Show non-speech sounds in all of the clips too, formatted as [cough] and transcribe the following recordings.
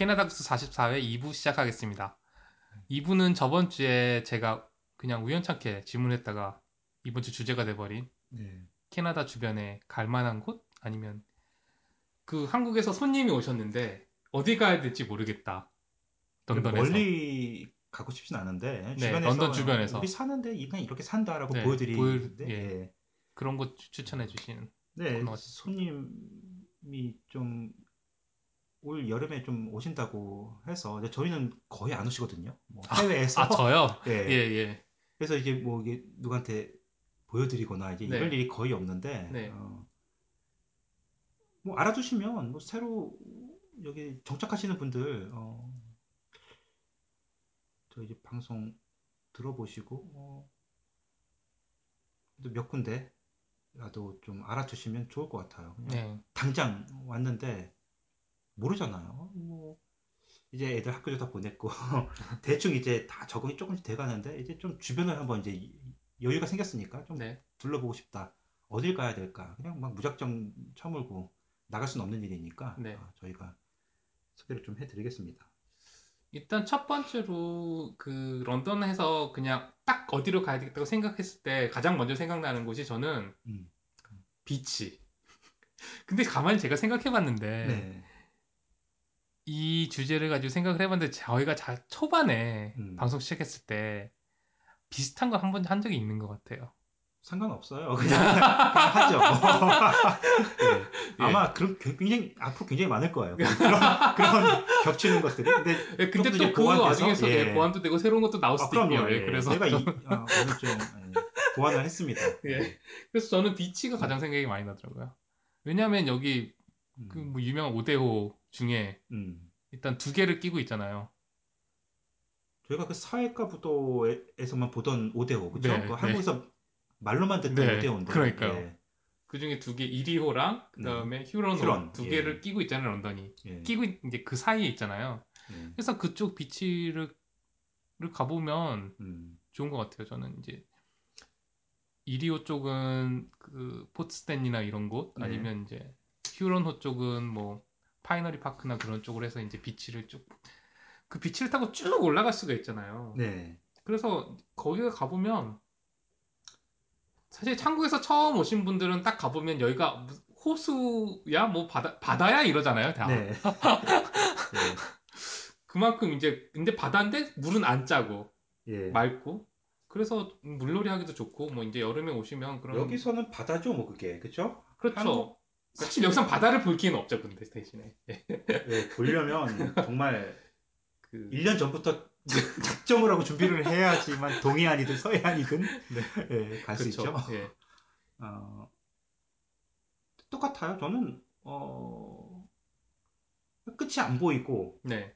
캐나다 국수 44회 2부 시작하겠습니다. 2부는 저번 주에 제가 그냥 우연찮게 질문했다가 이번 주 주제가 돼버린 네. 캐나다 주변에 갈 만한 곳? 아니면 그 한국에서 손님이 오셨는데 어디 가야 될지 모르겠다. 런던에서. 멀리 가고 싶진 않은데 네, 주변에서 런던 주변에서. 우리 사는데 그냥 이렇게 산다라고 네, 보여드리는데 보여- 예. 예. 그런 곳 추- 추천해 주시는. 네, 손님이 좀 올 여름에 좀 오신다고 해서 근데 저희는 거의 안 오시거든요. 뭐 해외에서 아, 저요? [laughs] 예. 예, 예. 그래서 이게 뭐 이게 누구한테 보여드리거나 이제 네. 이럴 일이 거의 없는데 네. 어, 뭐 알아주시면 뭐 새로 여기 정착하시는 분들 어, 저 이제 방송 들어보시고 어, 몇 군데 라도 좀 알아주시면 좋을 것 같아요. 그냥 네. 당장 왔는데 모르잖아요. 뭐 이제 애들 학교도 다 보냈고 [laughs] 대충 이제 다 적응이 조금씩 돼가는데 이제 좀 주변을 한번 이제 여유가 생겼으니까 좀 네. 둘러보고 싶다. 어딜 가야 될까? 그냥 막 무작정 쳐물고 나갈 수는 없는 일이니까 네. 아, 저희가 소개를 좀 해드리겠습니다. 일단 첫 번째로 그 런던에서 그냥 딱 어디로 가야 되겠다고 생각했을 때 가장 먼저 생각나는 곳이 저는 음. 비치. 근데 가만히 제가 생각해 봤는데 네. 이 주제를 가지고 생각을 해봤는데 저희가 자, 초반에 음. 방송 시작했을 때 비슷한 거 한 번 한 적이 있는 것 같아요. 상관없어요. [laughs] 그냥, 그냥 하죠. [laughs] 네. 예. 아마 그런 굉장히 앞으로 굉장히 많을 거예요. 그런, [laughs] 그런 겹치는 것들이. 근데 예, 근데 또 그 와중에서 예. 예, 보완도 되고 새로운 것도 나올 아, 수도 있고 그럼요. 예, 예. 그래서 저희가 이, 어, 오늘 좀 예, 보완을 했습니다. 예. 그래서 저는 비치가 가장 생각이 많이 나더라고요. 왜냐하면 여기 음, 그뭐 유명한 오대호 중에 음. 일단 두 개를 끼고 있잖아요. 저희가 그 사회과 부도에서만 보던 오데오, 그죠? 네, 그 네. 한국에서 말로만 듣던 네, 오데오인데. 그러니까요. 예, 그 중에 두 개, 이리호랑 그 다음에 휴런호 휴런, 두 예. 개를 끼고 있잖아요, 런던이. 예, 끼고 있- 이제 그 사이에 있잖아요. 예. 그래서 그쪽 비치를 를 가보면 음, 좋은 것 같아요. 저는 이제 이리호 쪽은 그 포츠댄이나 이런 곳 네. 아니면 이제 휴런호 쪽은 뭐 Pinery Park나 그런 쪽으로 해서 이제 beach를 쭉 그 beach를 타고 쭉 올라갈 수가 있잖아요. 네. 그래서 거기가 가보면 사실 한국에서 처음 오신 분들은 딱 가보면 여기가 호수야 뭐 바다 바다야 이러잖아요. 다. [laughs] 네. 그만큼 이제 근데 바다인데 물은 안 짜고 예. 예. 맑고 그래서 물놀이 하기도 좋고 뭐 이제 여름에 오시면 그런 여기서는 바다죠, 뭐 그게. 그쵸? 그렇죠. 사실 여기선 바다를 볼 기회는 없죠, 근데 대신에 예. 예, 보려면 정말 그 1년 전부터 작정을 하고 준비를 해야지만 동해안이든 서해안이든 예, 갈수 그렇죠. 있죠. 예. 어, 똑같아요. 저는 어, 끝이 안 보이고 네.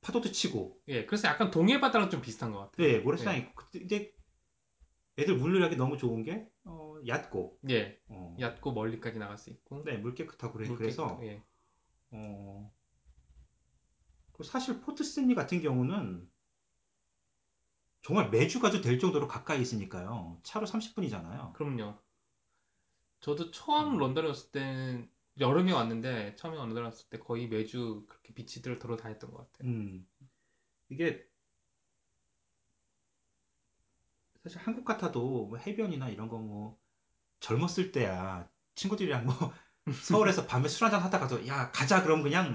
파도도 치고 예. 그래서 약간 동해 바다랑 좀 비슷한 것 같아요. 네, 모래사장 있고 그때 이제 애들 물놀이하기 너무 좋은 게 어, 얕고 예. 어, 얕고 멀리까지 나갈 수 있고. 네, 물 깨끗하고 그래, 물 그래서 예. 어, 그 사실 포트 스탠리 같은 경우는 정말 매주 가도 될 정도로 가까이 있으니까요. 차로 30분이잖아요. 그럼요. 저도 처음 음. 런던에 왔을 때는 여름에 왔는데 처음에 런던에 왔을 때 거의 매주 그렇게 비치들을 돌아다녔던 것 같아요. 음, 이게 사실 한국 같아도 뭐 해변이나 이런 거 뭐 젊었을 때야 친구들이랑 뭐 [laughs] 서울에서 밤에 술 한잔 하다가도 야 가자 그럼 그냥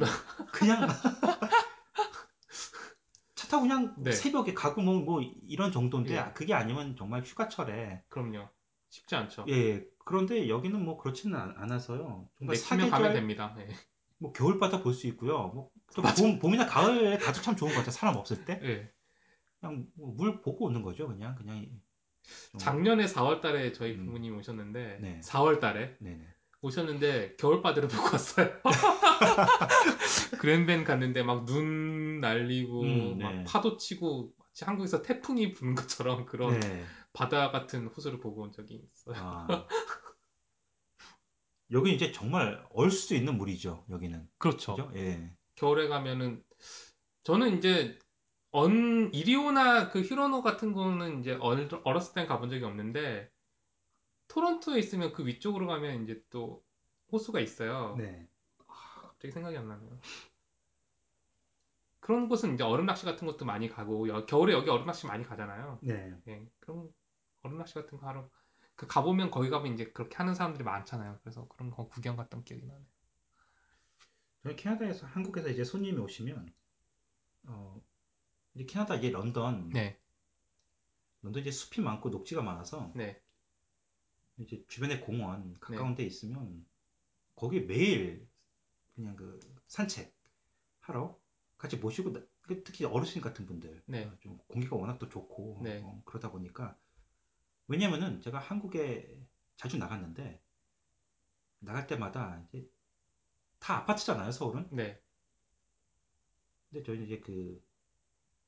그냥 [laughs] 차 타고 그냥 네. 새벽에 가고 뭐, 뭐 이런 정도인데 예. 그게 아니면 정말 휴가철에 그럼요. 쉽지 않죠. 예 그런데 여기는 뭐 그렇지는 않- 않아서요 정말 가면 사계절 됩니다. 예. 뭐 겨울바다 볼 수 있고요 뭐또 맞아. 봄, 봄이나 가을에 가도 참 좋은 것 같아요 사람 없을 때 예. 그냥 뭐 물 보고 오는 거죠 그냥 그냥 좀- 작년에 4월 달에 저희 음. 부모님 오셨는데 네. 4월 달에 네네 오셨는데 겨울바다를 보고 왔어요. [laughs] 그랜벤 갔는데 막 눈 날리고 음, 막 네. 파도 치고 한국에서 태풍이 부는 것처럼 그런 네. 바다 같은 호수를 보고 온 적이 있어요. 아. 여기 이제 정말 얼수 있는 물이죠 여기는 그렇죠. 그죠 예 겨울에 가면은 저는 이제 언 이리오나 그 휴로노 같은 거는 이제 얼, 어렸을 땐 가본 적이 없는데 토론토에 있으면 그 위쪽으로 가면 이제 또 호수가 있어요. 네. 갑자기 생각이 안 나네요. 그런 곳은 이제 얼음 낚시 같은 것도 많이 가고 여- 겨울에 여기 얼음 낚시 많이 가잖아요. 네. 예, 그럼 얼음 낚시 같은 거 하러 그 가보면 거기 가면 이제 그렇게 하는 사람들이 많잖아요. 그래서 그런 거 구경 갔던 기억이 나네. 저희 캐나다에서 한국에서 이제 손님이 오시면 어 이제 캐나다 이제 런던. 네, 런던 이제 숲이 많고 녹지가 많아서 네, 이제 주변에 공원 가까운 데 있으면 거기 매일 그냥 그 산책 하러 같이 모시고 나- 그 특히 어르신 같은 분들. 네. 어, 좀 공기가 워낙 또 좋고. 네. 어, 그러다 보니까 왜냐면은 제가 한국에 자주 나갔는데 나갈 때마다 이제 다 아파트잖아요 서울은. 네, 근데 저희는 이제 그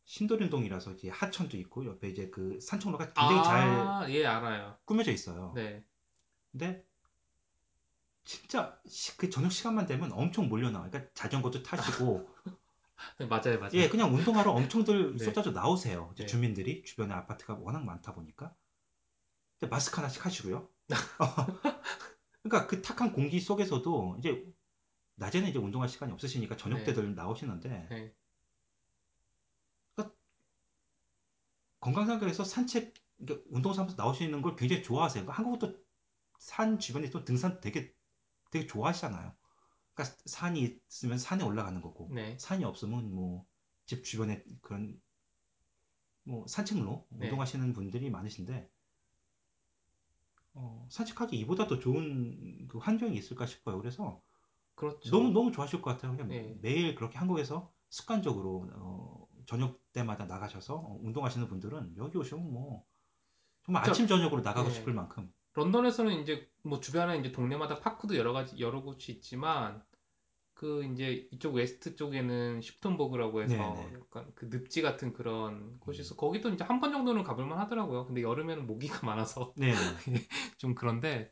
신도림동이라서 이제 하천도 있고 옆에 이제 그 산책로가 굉장히 잘 아, 예, 알아요. 꾸며져 있어요. 네, 근데 진짜 시- 그 저녁 시간만 되면 엄청 몰려나와요. 그러니까 자전거도 타시고 [laughs] 네, 맞아요, 맞아요. 예 그냥 운동하러 엄청들 [laughs] 네. 쏟아져 나오세요. 이제 네. 주민들이 주변에 아파트가 워낙 많다 보니까 근데 마스크 하나씩 하시고요. [laughs] 그러니까 그 탁한 공기 속에서도 이제 낮에는 이제 운동할 시간이 없으시니까 저녁 네. 때들 나오시는데 네, 건강 생각해서 산책 그러니까 운동 삼아서 나오시는 걸 굉장히 좋아하세요. 그러니까 한국은 또산 주변에 또 등산 되게 되게 좋아하시잖아요. 그러니까 산이 있으면 산에 올라가는 거고 네, 산이 없으면 뭐 집 주변에 그런 뭐 산책로 네. 운동하시는 분들이 많으신데 어, 산책하기 이보다 더 좋은 그 환경이 있을까 싶어요. 그래서 그렇죠. 너무 너무 좋아하실 것 같아요. 그냥 네. 매일 그렇게 한국에서 습관적으로 어, 저녁 때마다 나가셔서 어, 운동하시는 분들은 여기 오시면 뭐 정말 저- 아침 저녁으로 나가고 네. 싶을 만큼 런던에서는 이제 뭐 주변에 이제 동네마다 park도 여러 가지 여러 곳이 있지만 그 이제 이쪽 west 쪽에는 Sifton Bog라고 해서 네네. 약간 그 늪지 같은 그런 곳이 있어 거기도 이제 한 번 정도는 가볼만 하더라고요. 근데 여름에는 모기가 [laughs] 많아서 네, [laughs] 좀 그런데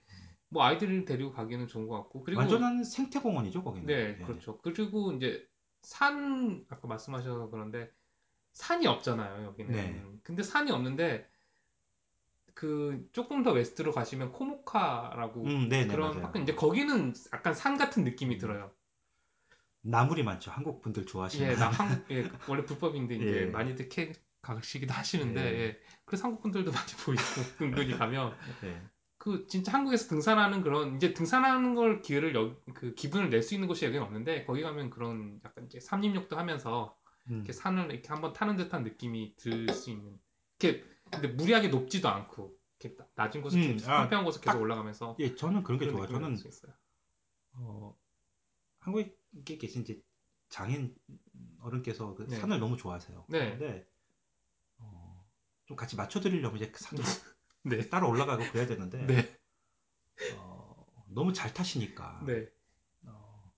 뭐 아이들을 데리고 가기는 좋은 것 같고 그리고 완전한 생태공원이죠 거기는. 네 예. 그렇죠. 그리고 이제 산 아까 말씀하셔서 그런데 산이 없잖아요 여기는. 네. 근데 산이 없는데 그 조금 더 웨스트로 가시면 코모카라고 음, 네, 네, 그런 맞아요. 이제 거기는 약간 산 같은 느낌이 음. 들어요. 나물이 많죠. 한국 분들 좋아하시는. 예, 나 한국 예, 원래 불법인데 이제 예. 많이들 캐 가시기도 하시는데 예. 예. 그래서 한국 분들도 [laughs] 많이 보이고 은근히 가면 네. 그 진짜 한국에서 등산하는 그런 이제 등산하는 걸 기회를 여, 그 기분을 낼 수 있는 곳이 여기는 없는데 거기 가면 그런 약간 이제 삼림욕도 하면서 음. 이렇게 산을 이렇게 한번 타는 듯한 느낌이 들 수 있는 이렇게 근데 무리하게 높지도 않고 이렇게 낮은 곳을 음, 계속 아, 평평한 곳을 딱 계속 올라가면서 예, 저는 그런 게 좋아요. 저는. 어, 한국에 계신 이제 장인 어른께서 그 네. 산을 너무 좋아하세요. 네. 근데 어, 좀 같이 맞춰드리려면 이제 그 산도 [laughs] 네. 따로 올라가고 그래야 되는데 네. 어, 너무 잘 타시니까 네. 어,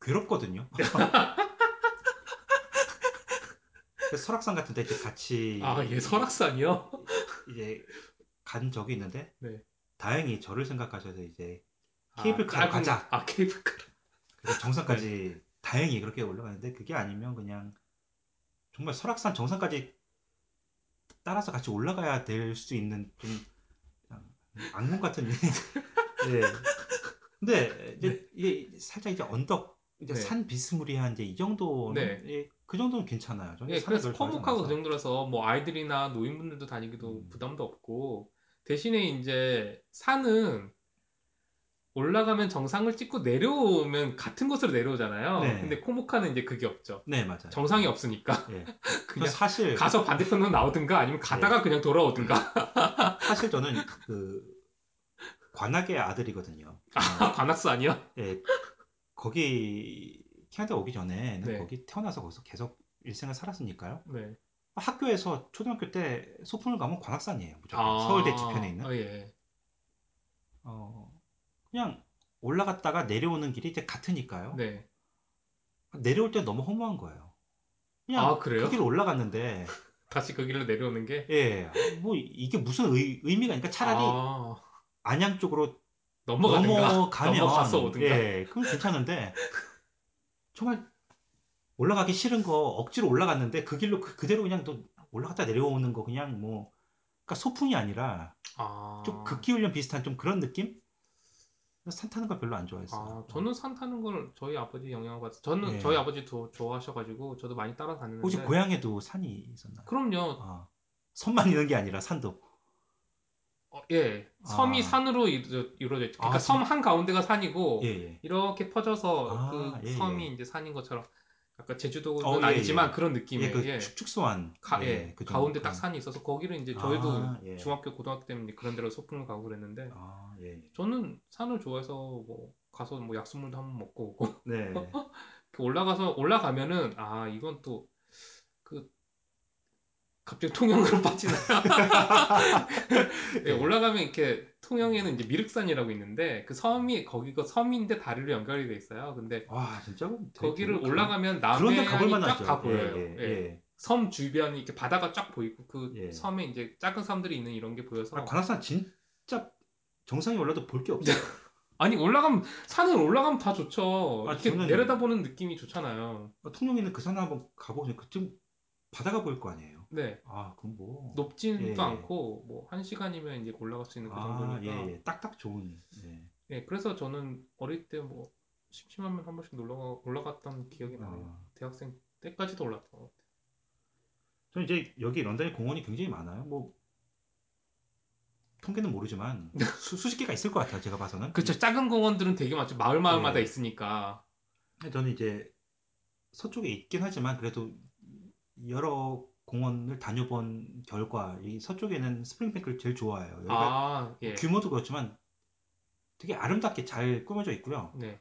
괴롭거든요. [laughs] 그래서 설악산 같은 데 이제 같이 아, 예, 설악산이요? 이제 간 적이 있는데 네. 다행히 저를 생각하셔서 이제 아, 케이블카로 짧은- 가자. 아, 케이블카. 그래서 정상까지 다행히 그렇게 올라가는데 그게 아니면 그냥 정말 설악산 정상까지 따라서 같이 올라가야 될 수 있는 좀 악몽 같은 일. 예. [laughs] 근데 이제 이게 살짝 이제 언덕 이제 네. 산 비스무리한 이제 이 정도는 네. 예, 그 정도는 괜찮아요. 저는 예, 그래서 코모카가 그. 정도라서 뭐 아이들이나 노인분들도 다니기도 음. 부담도 없고 대신에 이제 산은 올라가면 정상을 찍고 내려오면 같은 곳으로 내려오잖아요. 네. 근데 코모카는 이제 그게 없죠. 네 맞아요. 정상이 없으니까 예. [laughs] 저 그냥 사실 가서 반대편으로 나오든가 아니면 가다가 그냥 돌아오든가. [laughs] 사실 저는 그 관악의 아들이거든요. 아, 관악스 아니야? 예, 거기 캐나다 오기 전에는 네. 거기 태어나서 거기서 계속 일생을 살았으니까요. 네. 학교에서 초등학교 때 소풍을 가면 관악산이에요. 무조건 아, 서울대 뒤편에 있는. 어, 예. 어, 그냥 올라갔다가 내려오는 길이 이제 같으니까요. 네. 내려올 때 너무 허무한 거예요. 그냥 아, 그래요? 그 길을 올라갔는데 [laughs] 다시 그 길로 내려오는 게 예, 뭐 이게 무슨 의, 의미가 있니까 차라리 아, 안양 쪽으로 넘어가든가 넘어가면 넘어가서 오든가. 예, 그건 괜찮은데 정말 올라가기 싫은 거 억지로 올라갔는데 그 길로 그, 그대로 그냥 또 올라갔다 내려오는 거 그냥 뭐 그러니까 소풍이 아니라 아. 좀 극기 훈련 비슷한 좀 그런 느낌? 산 타는 걸 별로 안 좋아했어요. 아, 저는 산 타는 걸 저희 아버지 영향을 받아서 저는 예. 저희 아버지도 좋아하셔가지고 저도 많이 따라 다녔는데 혹시 고향에도 산이 있었나요? 그럼요. 아, 선만 있는 게 아니라 산도. 어, 예, 섬이 아. 산으로 이루어져, 이루어져 있죠. 그러니까 아, 섬한 가운데가 산이고 예, 예. 이렇게 퍼져서 아, 그 예, 섬이 예. 이제 산인 것처럼 약간 제주도는 어, 예, 아니지만 예. 그런 예, 느낌의 그 예. 축축소환. 가, 예, 예, 그 정도 가운데 딱 그런- 산이 있어서 거기를 이제 저희도 아, 예. 중학교 고등학교 때문에 이제 그런 데로 소풍을 가고 그랬는데 아, 예. 예. 저는 산을 좋아해서 뭐 가서 뭐 약수물도 한번 먹고 오고 네. [laughs] 그 올라가서 올라가면은 아 이건 또그 갑자기 통영으로 [laughs] 빠지나 네, [laughs] 예. 올라가면 이렇게 통영에는 이제 미륵산이라고 있는데 그 섬이 거기가 섬인데 다리로 연결이 돼 있어요 근데 와, 진짜 되게- 거기를 올라가면 남해안이 쫙 만하죠. 다 보여요 예, 예, 예. 예. 섬 주변이 이렇게 바다가 쫙 보이고 그 예. 섬에 이제 작은 섬들이 있는 이런 게 보여서 아, 관악산 진짜 정상에 올라도 볼 게 없어요. [laughs] 아니 올라가면 산을 올라가면 다 좋죠. 아, 이렇게 저는- 내려다보는 느낌이 좋잖아요. 아, 통영에는 그산 한번 가보세요. 그쯤 바다가 보일 거 아니에요. 네. 아, 그럼 뭐. 높지도 예. 않고 뭐 한 시간이면 이제 올라갈 수 있는 그 아, 정도니까. 예, 예. 딱딱 좋은. 예. 예, 그래서 저는 어릴 때 뭐 심심하면 한 번씩 놀러 가- 올라갔던 기억이 나네요. 아. 대학생 때까지도 올랐던 것 같아요. 저는 이제 여기 런던에 공원이 굉장히 많아요. 뭐 통계는 모르지만 [laughs] 수, 수십 개가 있을 것 같아요. 제가 봐서는. 그렇죠. 작은 공원들은 되게 많죠. 마을 마을마다 예. 있으니까. 저는 이제 서쪽에 있긴 하지만 그래도 여러 공원을 다녀본 결과 이 서쪽에는 스프링뱅크를 제일 좋아해요. 여기가 아, 예. 규모도 그렇지만 되게 아름답게 잘 꾸며져 있고요. 네.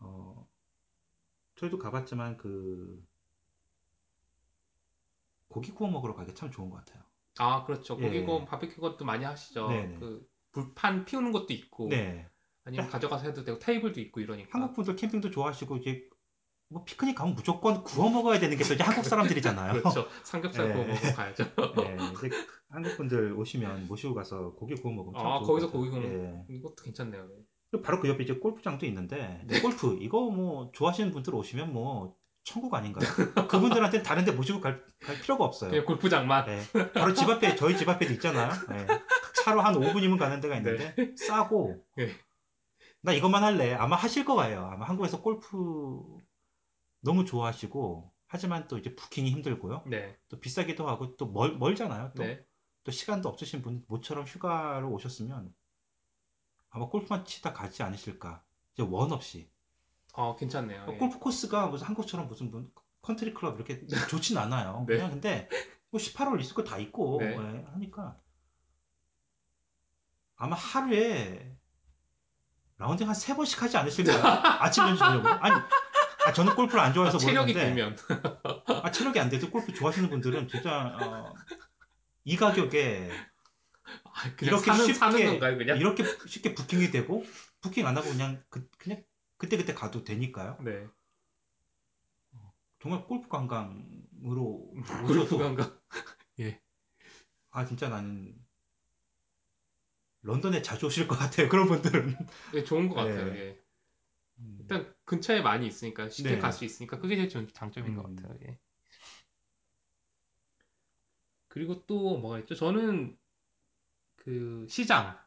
어, 저희도 가봤지만 그 고기 구워 먹으러 가기 참 좋은 것 같아요. 아, 그렇죠. 예. 고기 구워 바베큐 것도 많이 하시죠. 네네. 그 불판 피우는 것도 있고 네. 아니면 가져가서 해도 되고 테이블도 있고 이러니까. 한국 분들 캠핑도 좋아하시고 이제 뭐 피크닉 가면 무조건 구워 먹어야 되는 게 또 이제 한국 사람들이잖아요. [laughs] 그렇죠. 삼겹살 예. 구워 먹으러 가야죠. [laughs] 네, 이제 한국 분들 오시면 모시고 가서 고기 구워 먹으면 참 아, 거기서. 고기 구워 예. 이것도 괜찮네요. 네. 그리고 바로 그 옆에 이제 골프장도 있는데 네. 골프 이거 뭐 좋아하시는 분들 오시면 뭐 천국 아닌가요? 그분들한테 다른데 모시고 갈, 갈 필요가 없어요. 그냥 골프장만. 예. 바로 집 앞에 저희 집 앞에도 있잖아요. 예. 차로 한 5분이면 가는 데가 있는데 싸고 네. 나 이것만 할래. 아마 하실 거예요. 아마 한국에서 골프 너무 좋아하시고 하지만 또 이제 부킹이 힘들고요. 네. 또 비싸기도 하고 또 멀, 멀잖아요. 또, 네. 또 시간도 없으신 분 모처럼 휴가로 오셨으면 아마 골프만 치다 가지 않으실까. 이제 원 없이. 어, 괜찮네요. 예. 골프 코스가 무슨 한국처럼 무슨 분- 컨트리 클럽 이렇게 [laughs] 좋진 않아요. 네. 그냥 근데 뭐 18홀 있을 거 다 있고 네. 예, 하니까 아마 하루에 라운딩 한 세 번씩 하지 않으실까요? [laughs] 아침, 점심, 저녁. 아니, 아, 저는 골프를 안 좋아해서 아, 체력이 모르는데 되면. 아, 체력이 안 돼도 골프 좋아하시는 분들은 진짜 어, 이 가격에 아, 이렇게 사는, 쉽게 사는 건가요, 그냥? 이렇게 쉽게 부킹이 되고 부킹 안 하고 그냥 그, 그냥 그때 그때 가도 되니까요. 네. 정말 골프 관광으로 [laughs] 골프 관광. 아 진짜 나는 런던에 자주 오실 것 같아요. 그런 분들은 예, 좋은 것 네. 같아요. 예. 음, 일단 근처에 많이 있으니까 쉽게 네. 갈수 있으니까 그게 제일 좀 장점인 것 음. 같아요. 예. 그리고 또 뭐가 있죠? 저는 그 시장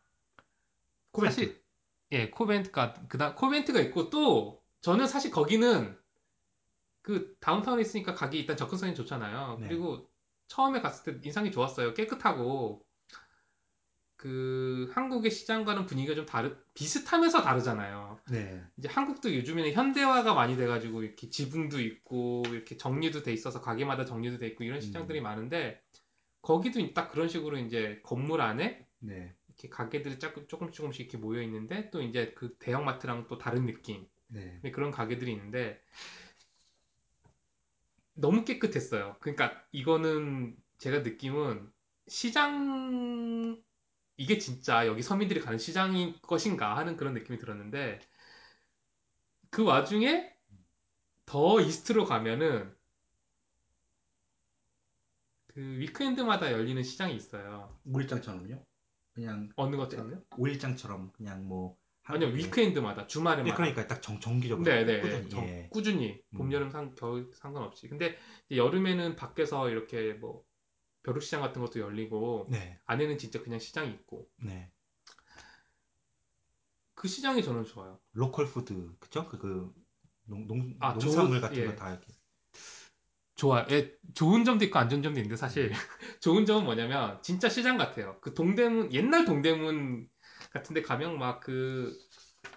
코벤트. 사실 예 코벤트가 그다음 코벤트가 있고 또 저는 사실 거기는 그 다운타운에 있으니까 가기 일단 접근성이 좋잖아요. 네. 그리고 처음에 갔을 때 인상이 좋았어요. 깨끗하고 그 한국의 시장과는 분위기가 좀 다르 비슷하면서 다르잖아요. 네. 이제 한국도 요즘에는 현대화가 많이 돼가지고 이렇게 지붕도 있고 이렇게 정리도 돼 있어서 가게마다 정리도 돼 있고 이런 시장들이 음. 많은데 거기도 딱 그런 식으로 이제 건물 안에 네. 이렇게 가게들이 조금 조금씩 조금씩 이렇게 모여 있는데 또 이제 그 대형마트랑 또 다른 느낌 네. 네, 그런 가게들이 있는데 너무 깨끗했어요. 그러니까 이거는 제가 느낌은 시장 이게 진짜 여기 서민들이 가는 시장인 것인가 하는 그런 느낌이 들었는데 그 와중에 더 이스트로 가면은 그 weekend마다 열리는 시장이 있어요. 오일장처럼요? 그냥 어느 것처럼요? 오일장처럼 그냥 뭐 아니요 weekend마다 주말에마다. 네, 그러니까 딱 정, 정기적으로 네네 꾸준히, 정- 예. 꾸준히 봄 음. 여름 상 겨울 상관없이 근데 여름에는 밖에서 이렇게 뭐 벼룩시장 같은 것도 열리고 네. 안에는 진짜 그냥 시장이 있고 네. 그 시장이 저는 좋아요. local food 그죠? 그, 그 농, 농, 아, 농산물 좋은- 같은 예. 거다 이렇게. 좋아요. 예, 좋은 점도 있고 안 좋은 점도 있는데 사실 [laughs] 좋은 점은 뭐냐면 진짜 시장 같아요. 그 동대문 옛날 동대문 같은데 가면 막 그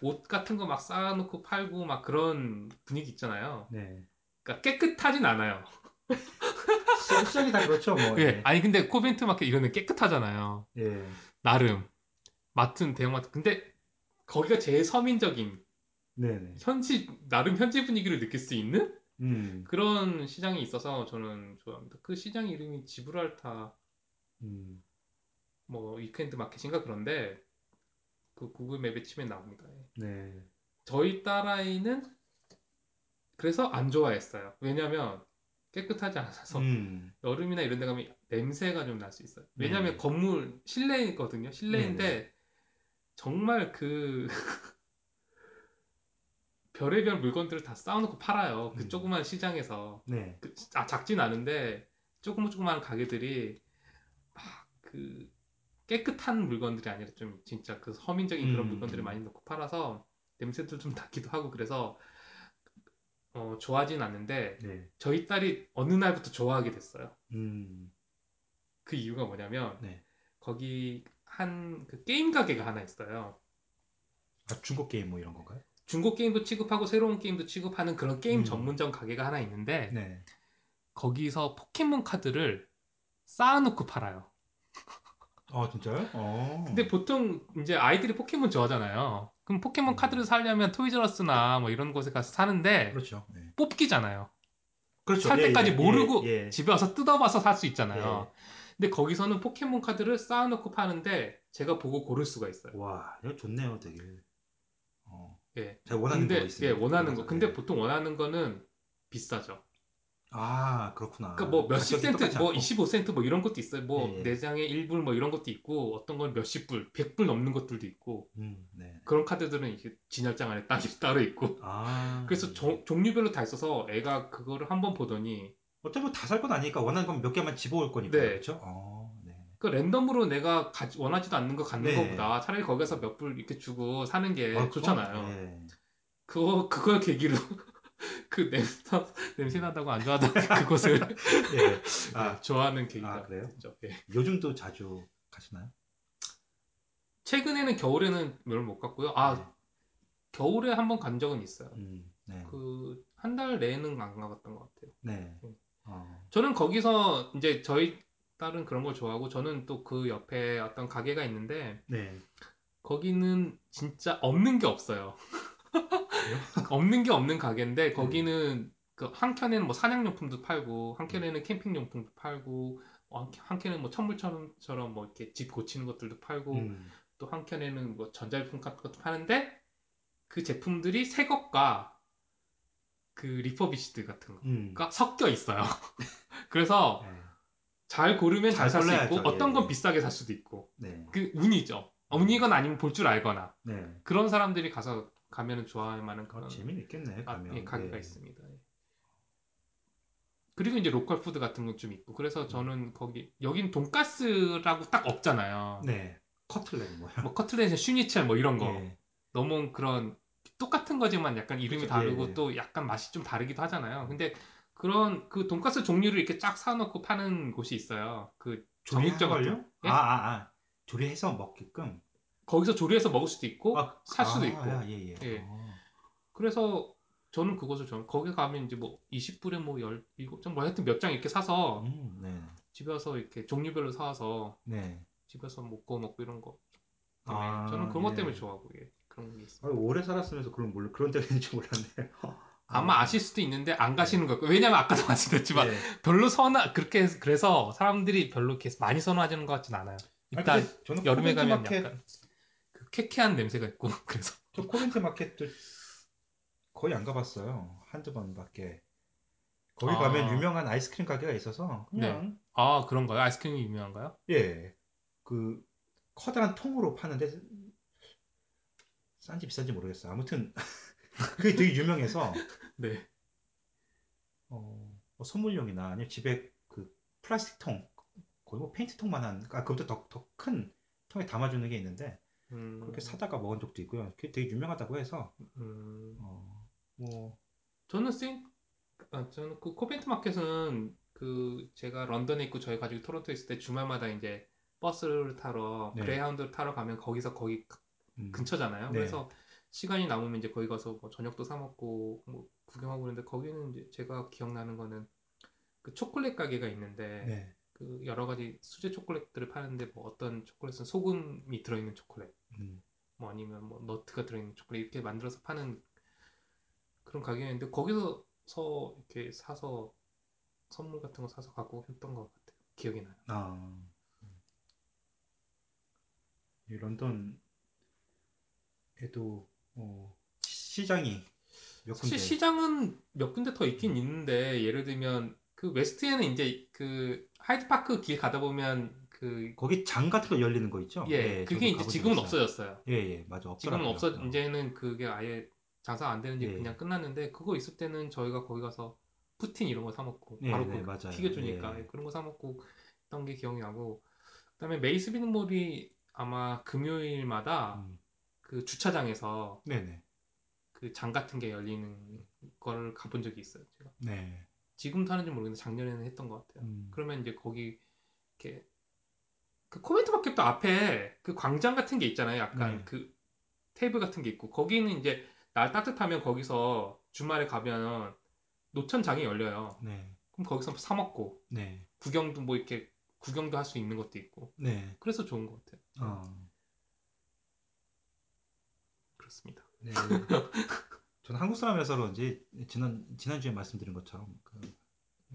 옷 같은 거 막 쌓아놓고 팔고 막 그런 분위기 있잖아요. 네. 그러니까 깨끗하진 않아요. [laughs] 시- 시장이 다 그렇죠. 뭐. 예, 아니 근데 코벤트 마켓 이런 데 깨끗하잖아요. 예. 나름 마트는 대형마트. 근데 거기가 제일 서민적인 네네. 현지 나름 현지 분위기를 느낄 수 있는 음. 그런 시장이 있어서 저는 좋아합니다. 그 시장 이름이 지브랄타 음. 뭐 위켄드 마켓인가 그런데 그 구글 맵에 치면 나옵니다. 예. 네. 저희 딸아이는 그래서 안 좋아했어요. 왜냐면 깨끗하지 않아서 음. 여름이나 이런 데 가면 냄새가 좀 날 수 있어요. 왜냐면 네. 건물 실내거든요. 실내인데 네네. 정말 그 [laughs] 별의별 물건들을 다 쌓아놓고 팔아요. 그 음. 조그만 시장에서. 네. 그, 아, 작진 않은데 조금 조그만 가게들이 막 그 깨끗한 물건들이 아니라 좀 진짜 그 서민적인 그런 음, 물건들을 음. 많이 넣고 팔아서 냄새도 좀 [laughs] 나기도 하고 그래서 어, 좋아하진 않는데 네. 저희 딸이 어느 날부터 좋아하게 됐어요. 음. 그 이유가 뭐냐면 네. 거기 한 그 게임 가게가 하나 있어요. 아, 중고 게임 뭐 이런 건가요? 중고 게임도 취급하고 새로운 게임도 취급하는 그런 게임 음. 전문점 가게가 하나 있는데 네. 거기서 포켓몬 카드를 쌓아놓고 팔아요. 아, 진짜요? 어. 근데 보통 이제 아이들이 포켓몬 좋아하잖아요. 그럼 포켓몬 음. 카드를 사려면 토이저러스나 뭐 이런 곳에 가서 사는데 그렇죠. 네. 뽑기잖아요. 그렇죠. 살 예, 때까지 예, 모르고 예, 예. 집에 와서 뜯어봐서 살 수 있잖아요. 예. 근데 거기서는 포켓몬 카드를 쌓아놓고 파는데 제가 보고 고를 수가 있어요. 와, 이거 좋네요, 되게. 어. 예. 제가 원하는 근데 거 있어요. 예, 원하는 거. 근데 예. 보통 원하는 거는 비싸죠. 아, 그렇구나. 그러니까 뭐 몇십 가격이 센트, 똑같지 뭐 않고. 25센트 뭐 이런 것도 있어요. 뭐 예, 예. 내장에 1불 뭐 이런 것도 있고 어떤 건 몇십 불, 100불 넘는 것들도 있고 음, 네. 그런 카드들은 이렇게 진열장 안에 딱 [laughs] 따로 있고 아. 그래서 조- 종류별로 다 있어서 애가 그거를 한번 보더니 어차피 다살 건 아니니까 원하는 건 몇 개만 집어올 거니까. 네. 그렇죠? 어, 네. 그 랜덤으로 내가 가지- 원하지도 않는 거 갖는 네. 것보다 차라리 거기서 몇 불 이렇게 주고 사는 게 아, 좋잖아요. 네. 그거 그걸 계기로 [laughs] [laughs] 그 냄새 냄새 난다고 안 좋아하던 [laughs] 그곳을 예. [laughs] 아, 네, 좋아하는 계기가 아, 그래요? 됐죠. 예. 요즘도 자주 가시나요? 최근에는 겨울에는 별로 못 갔고요. 아 네. 겨울에 한 번 간 적은 있어요. 음, 네. 그한 달 내에는 안 가봤던 것 같아요. 네. 음. 어, 저는 거기서 이제 저희 딸은 그런 걸 좋아하고 저는 또 그 옆에 어떤 가게가 있는데 네. 거기는 진짜 없는 게 없어요. [laughs] 없는 게 없는 가게인데 거기는 그 한 켠에는 뭐 사냥용품도 팔고 한 켠에는 캠핑용품도 팔고 어, 한- 한켠에는 뭐 천물처럼 뭐 이렇게 집 고치는 것들도 팔고 음, 또 한 켠에는 뭐 전자제품 같은 것도 파는데 그 제품들이 새 것과 그 refurbished 같은 음. 거가 섞여 있어요. [laughs] [laughs] 그래서 네. 잘 고르면 잘잘살 수. 있고 어떤 예, 건 예. 비싸게 살 수도 있고 네. 그 운이죠. 운이건 아니면 볼 줄 알거나 네. 그런 사람들이 가서 가면은 좋아할 만한 어, 그런 재미는 있겠네, 가, 가면. 예, 가게가 네. 있습니다. 예. 그리고 이제 local food 같은 건 좀 있고 그래서 저는 거기 여긴 돈가스라고 딱 없잖아요. 네. 커틀렛 뭐야? 뭐 커틀렛, 슈니첼 뭐 이런 거 예. 너무 그런 똑같은 거지만 약간 이름이 그쵸, 다르고 예, 예. 또 약간 맛이 좀 다르기도 하잖아요. 근데 그런 그 돈가스 종류를 이렇게 쫙 사놓고 파는 곳이 있어요. 그 정육점 같은? 예? 아, 아, 아. 조리해서 먹게끔. 거기서 조리해서 먹을 수도 있고 아, 살 수도 아, 있고 아, 예, 예. 예. 어. 그래서 저는 그것을 좀 거기 가면 이제 뭐 20불에 뭐 17장 뭐 하여튼 몇 장 이렇게 사서 음, 네. 집에 와서 이렇게 종류별로 사와서 네. 집에서 먹고 먹고 이런 거 아, 저는 그런 것 예. 때문에 좋아하고 예. 그런 게 있어요. 아, 오래 살았으면서 그런 몰 그런 데가 있는지 몰랐네. 아마 아실 수도 있는데 안 가시는 것 같고 왜냐면 아까도 [laughs] 말씀드렸지만 네. 별로 선호 그렇게 해서- 그래서 사람들이 별로 이렇게 많이 선호하지는 것 같진 않아요. 아, 일단 저는 여름에 가면 마켓, 약간 그 쾌쾌한 냄새가 있고 [laughs] 그래서 저 코벤트 마켓도 거의 안 가봤어요. 한두 번밖에. 거기 아. 가면 유명한 아이스크림 가게가 있어서 그냥 아 그런가요? 아이스크림이 유명한가요? 예. 그 커다란 통으로 파는데 싼지 비싼지 모르겠어. 아무튼 [laughs] 그게 되게 유명해서 [laughs] 네. 어, 뭐 선물용이나 아니면 집에 그 플라스틱 통 거의 뭐 페인트 통만한 아 그것도 더 더 큰 통에 담아주는 게 있는데 음, 그렇게 사다가 먹은 적도 있고요. 그게 되게 유명하다고 해서 음. 어, 뭐 저는 생, 아, 저는 그 Covent market은 그 제가 런던에 있고 저희 가족이 토론토에 있을 때 주말마다 이제 버스를 타러 네. 그레이하운드를 타러 가면 거기서 거기 음, 근처잖아요. 네. 그래서 시간이 남으면 이제 거기 가서 뭐 저녁도 사 먹고 뭐 구경하고 그러는데 거기는 이제 제가 기억나는 거는 그 초콜릿 가게가 있는데 네. 그 여러 가지 수제 초콜릿들을 파는데 뭐 어떤 초콜릿은 소금이 들어있는 초콜릿 음, 뭐 아니면 뭐 nut가 들어있는 초콜릿 이렇게 만들어서 파는 그런 가게였는데 거기서 이렇게 사서 선물 같은 거 사서 갖고 했던 것 같아요. 기억이 나요. 아, 이 런던에도 어, 시장이 몇 군데 시장은 몇 군데 더 있긴 있는데 예를 들면 그 west에는 이제 그 하이드파크 길 가다 보면 그 거기 장 같은 거 열리는 거 있죠? 예, 예, 그게 이제 지금은 있어요. 없어졌어요. 예, 예, 맞아 지금은 없더라고요. 없어 어. 이제는 그게 아예 장사 안 되는지 예. 그냥 끝났는데 그거 있을 때는 저희가 거기 가서 푸틴 이런 거 사 먹고 네, 바로 네, 그. 튀겨주니까 예. 그런 거 사 먹고 했던 게 기억이 나고 그다음에 메이스비는몰이 아마 금요일마다 음, 그 주차장에서 네네. 그장 같은 게 열리는 걸 가본 적이 있어요. 제가 네. 지금도 하는지 모르겠는데 작년에는 했던 것 같아요. 음, 그러면 이제 거기 이렇게 그 코멘트 마켓도 앞에 그 광장 같은 게 있잖아요. 약간 네. 그 테이블 같은 게 있고 거기는 이제 날 따뜻하면 거기서 주말에 가면 노천장이 열려요. 네. 그럼 거기서 사 먹고 네. 구경도 뭐 이렇게 구경도 할 수 있는 것도 있고 네. 그래서 좋은 것 같아요. 어, 그렇습니다. 네. 저는 한국 사람이라서 그런지 지난 지난주에 말씀드린 것처럼 그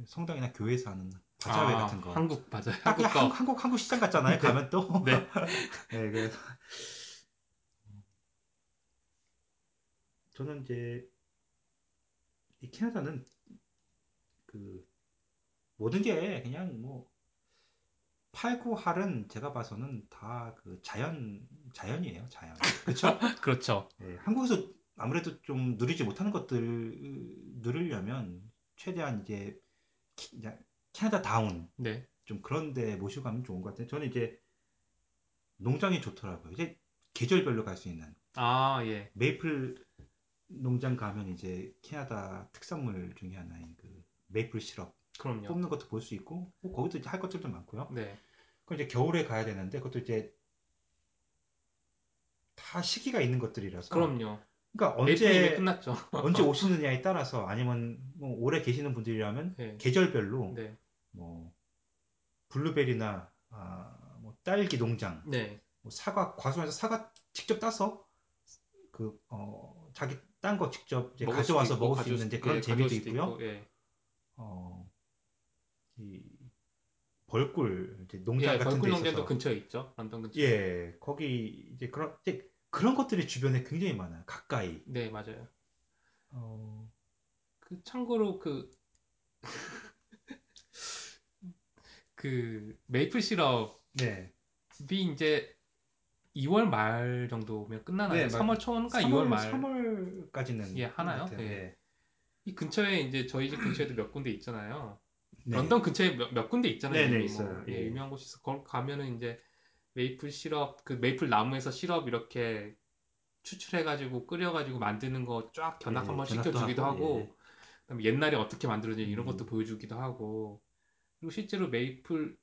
성당이나 교회에서 하는 바자회 아, 같은 거. 한국 맞아요. 딱 한국 거. 한국, 한국 한국 시장 같잖아요. 가면 또. [laughs] 네. [laughs] 네, 그래서 저는 이제 이 캐나다는 그 모든 게 그냥 뭐 팔고 할은 제가 봐서는 다 그 자연 자연이에요. 자연. [laughs] 그렇죠? 그렇죠. 예, 한국에서 아무래도 좀 누리지 못하는 것들 누리려면 최대한 이제 캐나다 다운 네. 좀 그런 데 모시고 가면 좋은 것 같아요. 저는 이제 농장이 좋더라고요. 이제 계절별로 갈 수 있는 아, 예. 메이플 농장 가면 이제 캐나다 특산물 중에 하나인 그 메이플 시럽 그럼요. 뽑는 것도 볼 수 있고 뭐 거기도 이제 할 것들도 많고요. 네. 그럼 이제 겨울에 가야 되는데 그것도 이제 다 시기가 있는 것들이라서 그럼요. 그러니까 언제 끝났죠. [laughs] 언제 오시느냐에 따라서 아니면 뭐 오래 계시는 분들이라면 네. 계절별로 네. 뭐 블루베리나 아, 뭐 딸기 농장, 네. 뭐 사과 과수원에서 사과 직접 따서 그 어, 자기 딴 거 직접 이제 가져와서 있고, 먹을 수 가져올 있는 수도- 그런 예, 재미도 있고요. 있고, 예. 어, 이 벌꿀 이제 농장 예, 같은 벌꿀 데 농장도 있어서 근처에 있죠. 런던 근처에. 예 거기 이제 그런 이제 그런 것들이 주변에 굉장히 많아요. 가까이. 네, 맞아요. 어, 그 참고로 그 [laughs] 그 메이플 시럽이 네. 이제 2월 말 정도면 끝나나요? 네, 3월 초인가 2월 말. 3월까지는 예, 하나요? 예. 예. 이 근처에 이제 저희 집 근처에도 몇 군데 있잖아요. 네. 런던 근처에 몇, 몇 군데 있잖아요. 네네, 이미 있어요. 뭐, 예, 예. 유명한 곳이 있어. 거기 가면은 이제 메이플 시럽, 그 메이플 나무에서 시럽 이렇게 추출해가지고 끓여가지고 만드는 거 쫙 견학 예, 한번 시켜주기도 하고, 하고, 예. 그다음에 옛날에 어떻게 만들어지 이런 음. 것도 보여주기도 하고, 그리고 실제로 메이플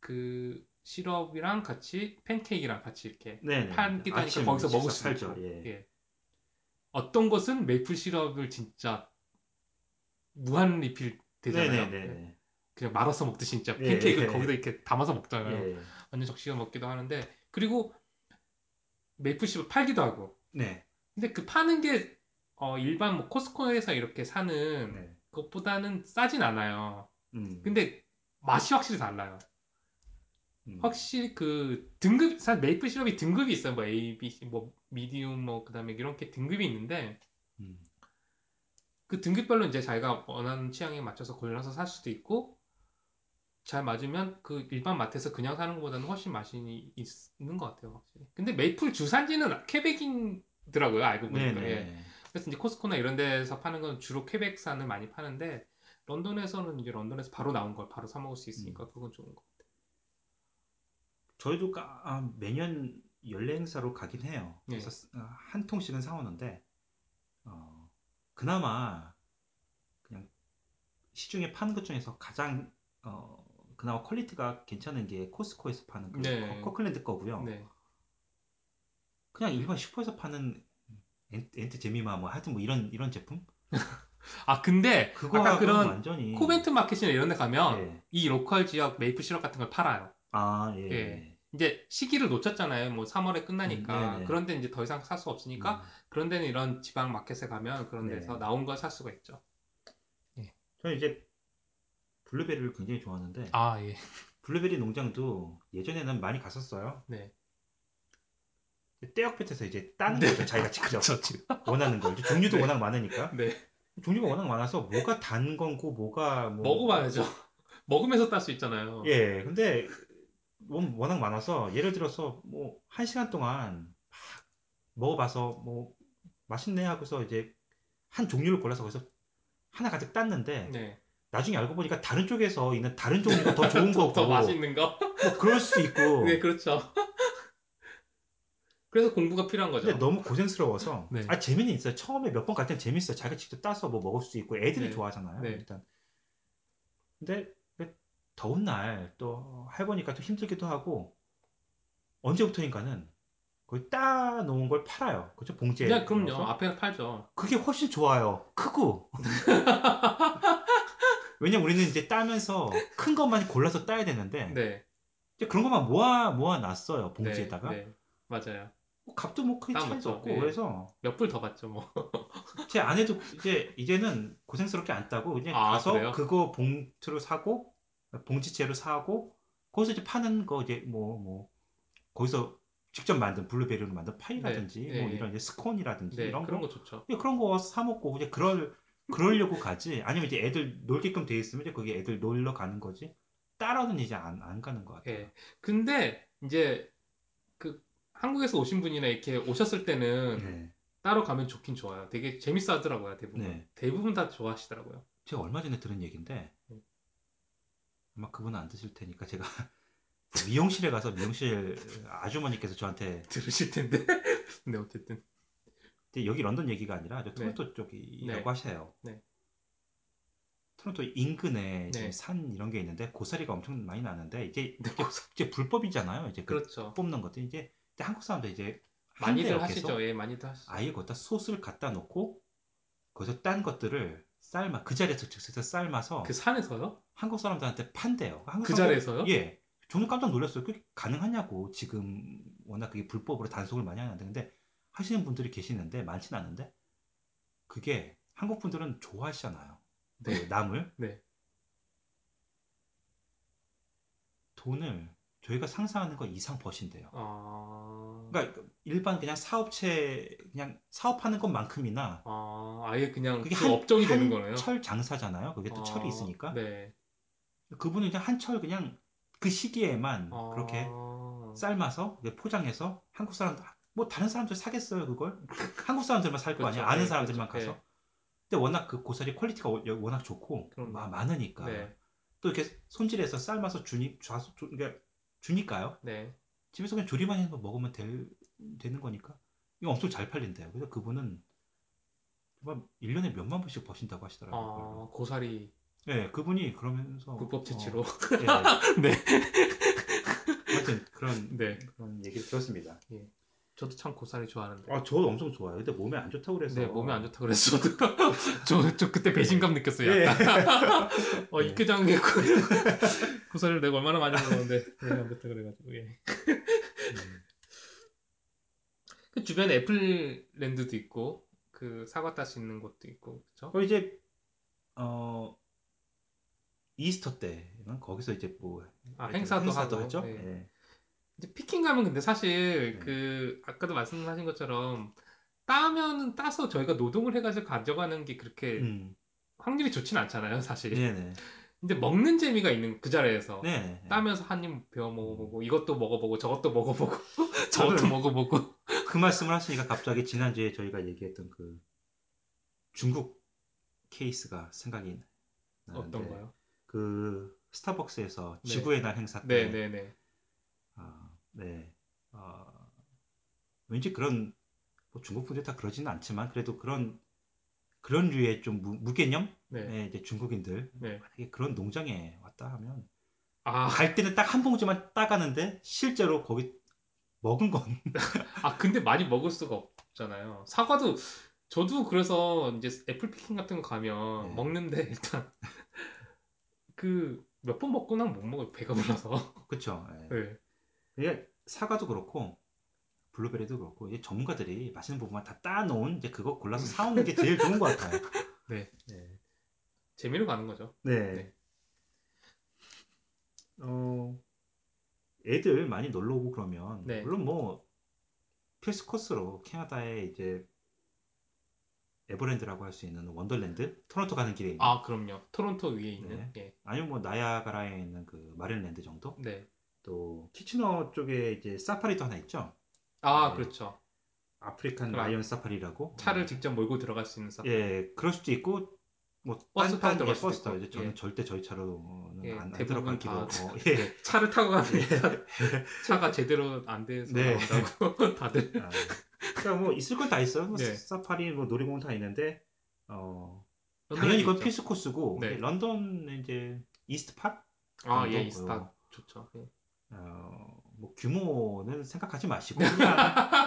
그 시럽이랑 같이 팬케이크랑 같이 이렇게 네네. 팔기도 하니까 아침 거기서 먹을 수. 있고, 예. 예. 어떤 곳은 메이플 시럽을 진짜 무한 리필 되잖아요. 네네네. 그냥 말아서 먹듯이 진짜 예, 팬케이크 예. 거기다 이렇게 담아서 먹잖아요. 예. 완전 적시가 먹기도 하는데 그리고 메이플 시럽 팔기도 하고. 네. 근데 그 파는 게 어, 일반 뭐 코스코에서 이렇게 사는 네. 것보다는 싸진 않아요. 음. 근데 맛이 확실히 달라요. 음. 확실히 그 등급 사실 메이플 시럽이 등급이 있어요. 뭐 A, B, C, 뭐 미디움 뭐 그다음에 이렇게 등급이 있는데 음. 그 등급별로 이제 자기가 원하는 취향에 맞춰서 골라서 살 수도 있고 잘 맞으면 그 일반 마트에서 그냥 사는 것보다는 훨씬 맛이 있는 것 같아요 확실히 근데 메이플 주산지는 퀘벡이더라고요 알고 보니까. 예. 그래서 이제 코스코나 이런 데서 파는 건 주로 퀘벡산을 많이 파는데 런던에서는 이제 런던에서 바로 나온 걸 바로 사 먹을 수 음. 있으니까 그건 좋은 거 저희도 까- 아, 매년 연례 행사로 가긴 해요. 네. 그래서 어, 한 통씩은 사오는데 어, 그나마 그냥 시중에 파는 것 중에서 가장 어, 그나마 quality가 괜찮은 게 Costco에서 파는 그 네. 커- Kirkland 거고요. 네. 그냥 일반 슈퍼에서 파는 Aunt, Aunt Jemima 뭐 하여튼 뭐 이런 이런 제품 [laughs] 아 근데 그거 아까 그런 완전히 Covent Market이나 이런 데 가면 예. 이 local 지역 메이플 시럽 같은 걸 팔아요. 아 예. 예. 이제 시기를 놓쳤잖아요. 뭐 3월에 끝나니까. 음, 네네. 그런데 이제 더 이상 살 수 없으니까 음. 그런 데는 이런 지방 마켓에 가면 그런 네. 데서 나온 걸 살 수가 있죠. 저는 이제 블루베리를 굉장히 좋아하는데 아, 예. 블루베리 농장도 예전에는 많이 갔었어요. 네. 뙤약볕에서 이제 따는 네. 거죠. 자기가 직접 저 지금. 원하는 걸. 종류도 네. 워낙 많으니까. 네. 종류가 워낙 많아서 뭐가 단 건고 뭐가 뭐 먹어봐야죠. 먹으면서 딸 수 있잖아요. 예. 근데 워- 워낙 많아서 예를 들어서 뭐 한 시간 동안 막 먹어봐서 뭐 맛있네 하고서 이제 한 종류를 골라서 거기서 하나 가득 땄는데 네. 나중에 알고 보니까 다른 쪽에서 있는 다른 종류가 더 좋은 [laughs] 거고 더 맛있는 거. 뭐 그럴 수도 있고 [laughs] 네, 그렇죠. 그래서 공부가 필요한 거죠. 근데 너무 고생스러워서 네. 아 재미는 있어요 처음에 몇 번 갈 땐 재밌어요 자기가 직접 따서 뭐 먹을 수 있고 애들이 네. 좋아하잖아요 네. 일단 근데 그 더운 날 또 해보니까 또 힘들기도 하고 언제부터인가는 거의 따 놓은 걸 팔아요 그죠 봉지에 그냥 그럼요. 넣어서. 앞에 팔죠. 그게 훨씬 좋아요 크고 [laughs] 왜냐면 우리는 이제 따면서 큰 것만 골라서 따야 되는데 네. 이제 그런 것만 모아 모아 놨어요 네. 봉지에다가 네. 맞아요. 뭐 값도 뭐땀 차이도 묻죠. 없고 예. 그래서 몇 불 더 받죠, 뭐. [laughs] 제 아내도 이제 이제는 고생스럽게 안 따고 그냥 아, 가서 그래요? 그거 봉투로 사고 봉지째로 사고 거기서 이제 파는 거 이제 뭐뭐 거기서 직접 만든 블루베리로 만든 파이라든지 네, 뭐 네. 이런 이제 스콘이라든지 네. 이런 그런 거 거 좋죠. 예, 그런 거 사 먹고 이제 그럴 그러려고 가지 아니면 이제 애들 놀게끔 돼 있으면 이제 거기 애들 놀러 가는 거지 따라는 이제 안, 안 가는 것 같아요. 예. 근데 이제 그 한국에서 오신 분이나 이렇게 오셨을 때는 네. 따로 가면 좋긴 좋아요. 되게 재밌어 하더라고요, 대부분. 네. 대부분 다 좋아하시더라고요. 제가 얼마 전에 들은 얘기인데 네. 아마 그분은 안 드실 테니까 제가 [laughs] 미용실에 가서 미용실 아주머니께서 저한테 [laughs] 들으실 텐데. [laughs] 네, 어쨌든. 근데 여기 런던 얘기가 아니라 저 토론토 쪽이라고 네. 하세요. 네. 토론토 인근에 네. 산 이런 게 있는데 고사리가 엄청 많이 나는데 이제 네, 이제, 불법이잖아요. 이제 그 그렇죠. 뽑는 것도 이제 한국 사람들 이제 많이들 하시죠. 예, 많이들 하시죠. 아예 거기다 솥을 갖다 놓고 거기서 딴 것들을 삶아 그 자리에서 즉석 삶아서 그 산에서요? 한국 사람들한테 판대요. 한국 그 사람들- 자리에서요? 예. 저는 깜짝 놀랐어요. 그게 가능하냐고. 지금 워낙 그게 불법으로 단속을 많이 하는데 근데 하시는 분들이 계시는데 많진 않은데 그게 한국 분들은 좋아하시잖아요. 그 네. 나물. [laughs] 네. 돈을 저희가 상상하는 거 이상 버신대요. 아. 그러니까 일반 그냥 사업체 그냥 사업하는 것만큼이나 아, 아예 그냥 그게 그 한, 업종이 되는 한 거네요. 철 장사잖아요. 그게 또 아, 철이 있으니까. 네. 그분은 그냥 한철 그냥 그 시기에만 아, 그렇게 삶아서 포장해서 한국 사람들 뭐 다른 사람들 사겠어요 그걸 [laughs] 한국 사람들만 살 거 아니야 그렇죠. 아는 네, 사람들만 그렇죠. 가서 근데 워낙 그 고사리 quality가 워- 워낙 좋고. 마- 많으니까 네. 또 이렇게 손질해서 삶아서 주니 좌수 주, 그러니까 주니까요 네. 집에서 그냥 조리만 해서 먹으면 될, 되는 거니까 이거 엄청 잘 팔린대요 그래서 그분은 정말 1년에 몇만 불씩 버신다고 하시더라고요 아, 그걸로. 고사리 네 그분이 그러면서 불법 채취로. 어, 예. [laughs] 네. 하여튼 그런 네. 그런 얘기를 들었습니다 저도 참 고사리 좋아하는데. 아, 저도 엄청 좋아요. 근데 몸에 안 좋다고 그래서. 네, 몸에 안 좋다고 그랬어. 저도. [laughs] 저, 저 그때 배신감 느꼈어요. 예. 약간. [laughs] 어, 네. 육개장에 [laughs] 고사리를 내가 얼마나 많이 먹었는데 몸에 안 좋다 그래가지고. 예. 음. 그 주변에 애플랜드도 있고 그 사과 딸 수 있는 곳도 있고 그렇죠? 어, 이제, 어, 이스터 때는 거기서 이제 뭐. 아, 행사도 하고. 하죠. 네. 예. 이제 피킹 가면 근데 사실 네. 그 아까도 말씀하신 것처럼 따면은 따서 저희가 노동을 해가지고 가져가는 게 그렇게 음. 확률이 좋진 않잖아요, 사실. 네네. 근데 먹는 재미가 있는 그 자리에서 네네. 따면서 한 입 베어 먹어보고 이것도 먹어보고 저것도 먹어보고 [laughs] 저것도 먹어보고 [laughs] 그 말씀을 하시니까 갑자기 지난주에 저희가 얘기했던 그 중국 케이스가 생각이 나는데. 어떤가요? 그 스타벅스에서 네. 지구의 날 행사 때. 네네네. 아, 네. 어, 왠지 그런 뭐 중국 분들 다 그러지는 않지만 그래도 그런 그런 류의 좀 무, 개념의 네. 이제 중국인들 네. 만약에 그런 농장에 왔다 하면 아, 갈 때는 딱 한 봉지만 따가는데 실제로 거기 먹은 건 [laughs] 아 근데 많이 먹을 수가 없잖아요. 사과도 저도 그래서 이제 apple picking 같은 거 가면 네. 먹는데 일단 [laughs] 그 몇 번 먹고 나면 못 먹어요. 배가 불러서. 그쵸. 예. 네. 이게 사과도 그렇고 블루베리도 그렇고 이게 전문가들이 맛있는 부분만 다 따놓은 이제 그거 골라서 사오는 게 제일 좋은 것 같아요. [laughs] 네. 네. 재미로 가는 거죠. 네. 네. 어, 애들 많이 놀러 오고 그러면 네. 물론 뭐 필수 코스로 캐나다에 이제 에버랜드라고 할 수 있는 원더랜드 토론토 가는 길에 있는 아 그럼요. 토론토 위에 있는. 네. 예. 아니면 뭐 나이아가라에 있는 그 마린랜드 정도 네. 또 키치너 쪽에 이제 사파리도 하나 있죠 아 네. 그렇죠. African Lion Safari라고 차를 직접 몰고 들어갈 수 있는 사파. 예 그럴 수도 있고 뭐 버스 타고 딴 들어갈 예, 수도 버스 타고. 이제 저는 예. 절대 저희 차로는 예, 안, 안 들어가기로 다 어, 예. 차를 타고 가니까 [laughs] 차가 제대로 안 돼서 네. 나온다고 [laughs] 다들. 아, 그러니까 뭐 있을 건 다 있어요. 뭐 네. 사파리, 뭐 놀이공원 다 있는데 어, 당연히 이건. 필수 코스고 네. 런던 이제 이스트 팟 아, 정도? 예, 이스타 좋죠. 예. 어, 뭐 규모는 생각하지 마시고 그냥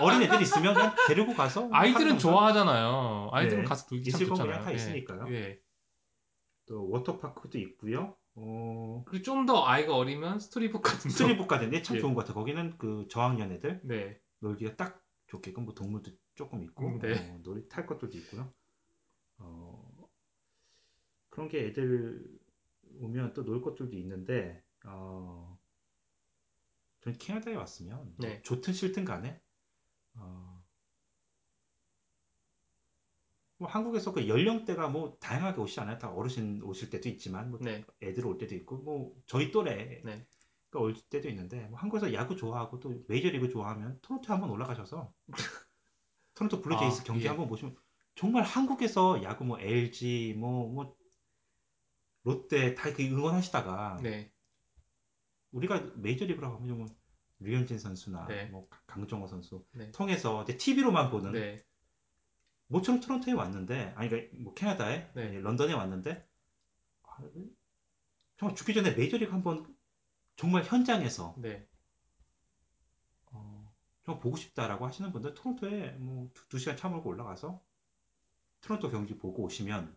어린 애들 있으면 그냥 데리고 가서 아이들은 하루 정도 좋아하잖아요. 아이들은 네. 가서 놀기 참 있을 건 좋잖아요. 그냥 다 예. 있으니까요. 예. 또 워터파크도 있고요. 어, 그리고 좀 더 아이가 어리면 스토리북 같은 거. 스토리북 가든데 참 예. 좋은 것 같아요. 거기는 그 저학년 애들 네. 놀기가 딱 좋게끔 뭐 동물도 조금 있고 음, 네. 어, 놀이 탈 것들도 있고요. 어, 그런 게 애들 오면 또 놀 것들도 있는데 어, 전 캐나다에 왔으면 뭐 네. 좋든 싫든 간에 어, 뭐 한국에서 그 연령대가 뭐 다양하게 오시지 않아요? 다 어르신 오실 때도 있지만 뭐 네. 애들 올 때도 있고 뭐 저희 또래 네. 가올 때도 있는데 뭐 한국에서 야구 좋아하고 또 메이저리그 좋아하면 토론토 한번 올라가셔서 [laughs] 토론토 블루제이스 아, 경기 예. 한번 보시면 정말 한국에서 야구 뭐 LG 뭐뭐 롯데 다그 응원하시다가 네. 우리가 메이저리그라고 하면 뭐 류현진 선수나 네. 뭐 강정호 선수 네. 통해서 이제 TV로만 보는 네. 모처럼 토론토에 왔는데 아니 그러니까 뭐 캐나다에 네. 런던에 왔는데 아, 정말 죽기 전에 메이저리그 한번 정말 현장에서 네. 어, 좀 보고 싶다라고 하시는 분들 토론토에 뭐 두, 두 시간 차 몰고 올라가서 토론토 경기 보고 오시면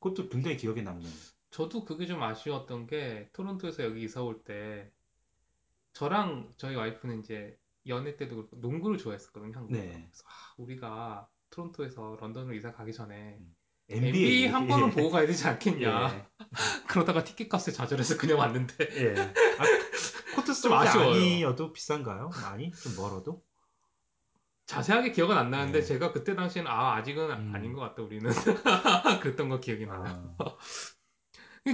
그것도 굉장히 기억에 남는 저도 그게 좀 아쉬웠던 게 토론토에서 여기 이사 올 때 저랑 저희 와이프는 이제 연애 때도 그렇고 농구를 좋아했었거든요, 한국에서. 네. 그래서 아, 우리가 토론토에서 런던으로 이사 가기 전에 NBA, NBA 한 번은 예. 보고 가야 되지 않겠냐. [laughs] 예. [laughs] 그러다가 티켓 값에 좌절해서 그냥 왔는데 예. 아, 코트 좀좀 아쉬워요. 아니어도 비싼가요? 많이 좀 멀어도 자세하게 기억은 안 나는데 네. 제가 그때 당시에는 아 아직은 음. 아닌 것 같다 우리는 [laughs] 그랬던 거 기억이 나요. 아,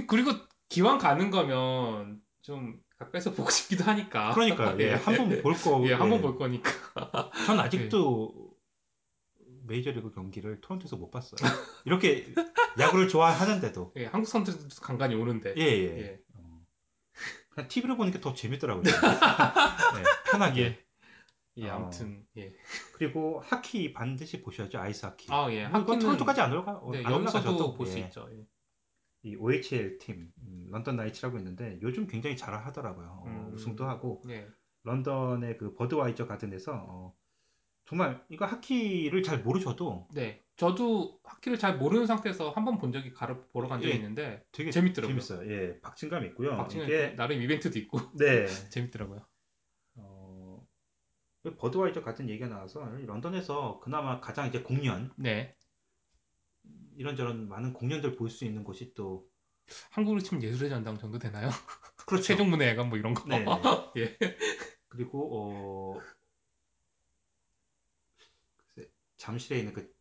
그리고 기왕 가는 거면 좀 가까이서 보고 싶기도 하니까. 그러니까요. 예, [laughs] 한 번 볼 거. 예, 한 번 볼 거니까. 전 아직도 메이저리그 경기를 토론토에서 못 봤어요. 이렇게 야구를 좋아하는데도 예, 한국 선수들도 간간히 오는데. 예, 예. 예. 어. 그냥 TV로 보는 게더 재밌더라고요. 네, [laughs] 편하게. 예. 예, 어. 아무튼 예. 그리고 하키 반드시 보셔야죠. 아이스 하키. 아, 예. 하키는- 토론토까지 안 올라가 네, 안 여기서도 볼수 예. 있죠. 예. 이 OHL 팀 음, 런던 나이츠라고 있는데 요즘 굉장히 잘 하더라고요. 어, 음. 우승도 하고 예. 런던의 그 버드와이저 가든에서 어, 정말 이거 하키를 잘 모르셔도 네. 저도 하키를 잘 모르는 상태에서 한 번 본 적이 가러 보러 간 적이 예. 있는데 되게 재밌더라고요. 재밌어요. 예, 박진감 있고요. 박진영 이게 나름 이벤트도 있고 네. [laughs] 재밌더라고요. 어, 버드와이저 같은 얘기가 나와서 런던에서 그나마 가장 이제 공연 네. 이런저런 많은 공연들 볼 수 있는 곳이 또 한국으로 치면 예술의 전당 정도 되나요? 그렇죠. [laughs] 세종문화회관 뭐 이런 거. 네. [laughs] 예. 그리고 어 잠실에 있는 그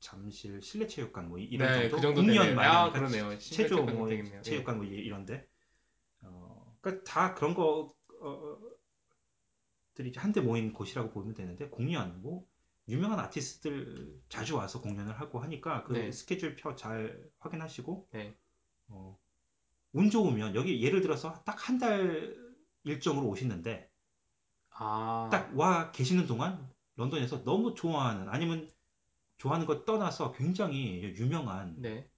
잠실 실내체육관 뭐 이- 이런 네, 정도 그 정도 공연. 마냥 아, 그러네요. 체조 뭐 되겠네요. 예. 체육관 뭐 이- 이런데 어 그러니까 다 그런 거 어, 들이 한데 모인 곳이라고 보면 되는데 공연 뭐 유명한 아티스트들 자주 와서 공연을 하고 하니까 그 네. 스케줄표 잘 확인하시고 네. 어, 운 좋으면 여기 예를 들어서 딱 한 달 일정으로 오시는데 아, 딱와 계시는 동안 런던에서 너무 좋아하는 아니면 좋아하는 것 떠나서 굉장히 유명한 네,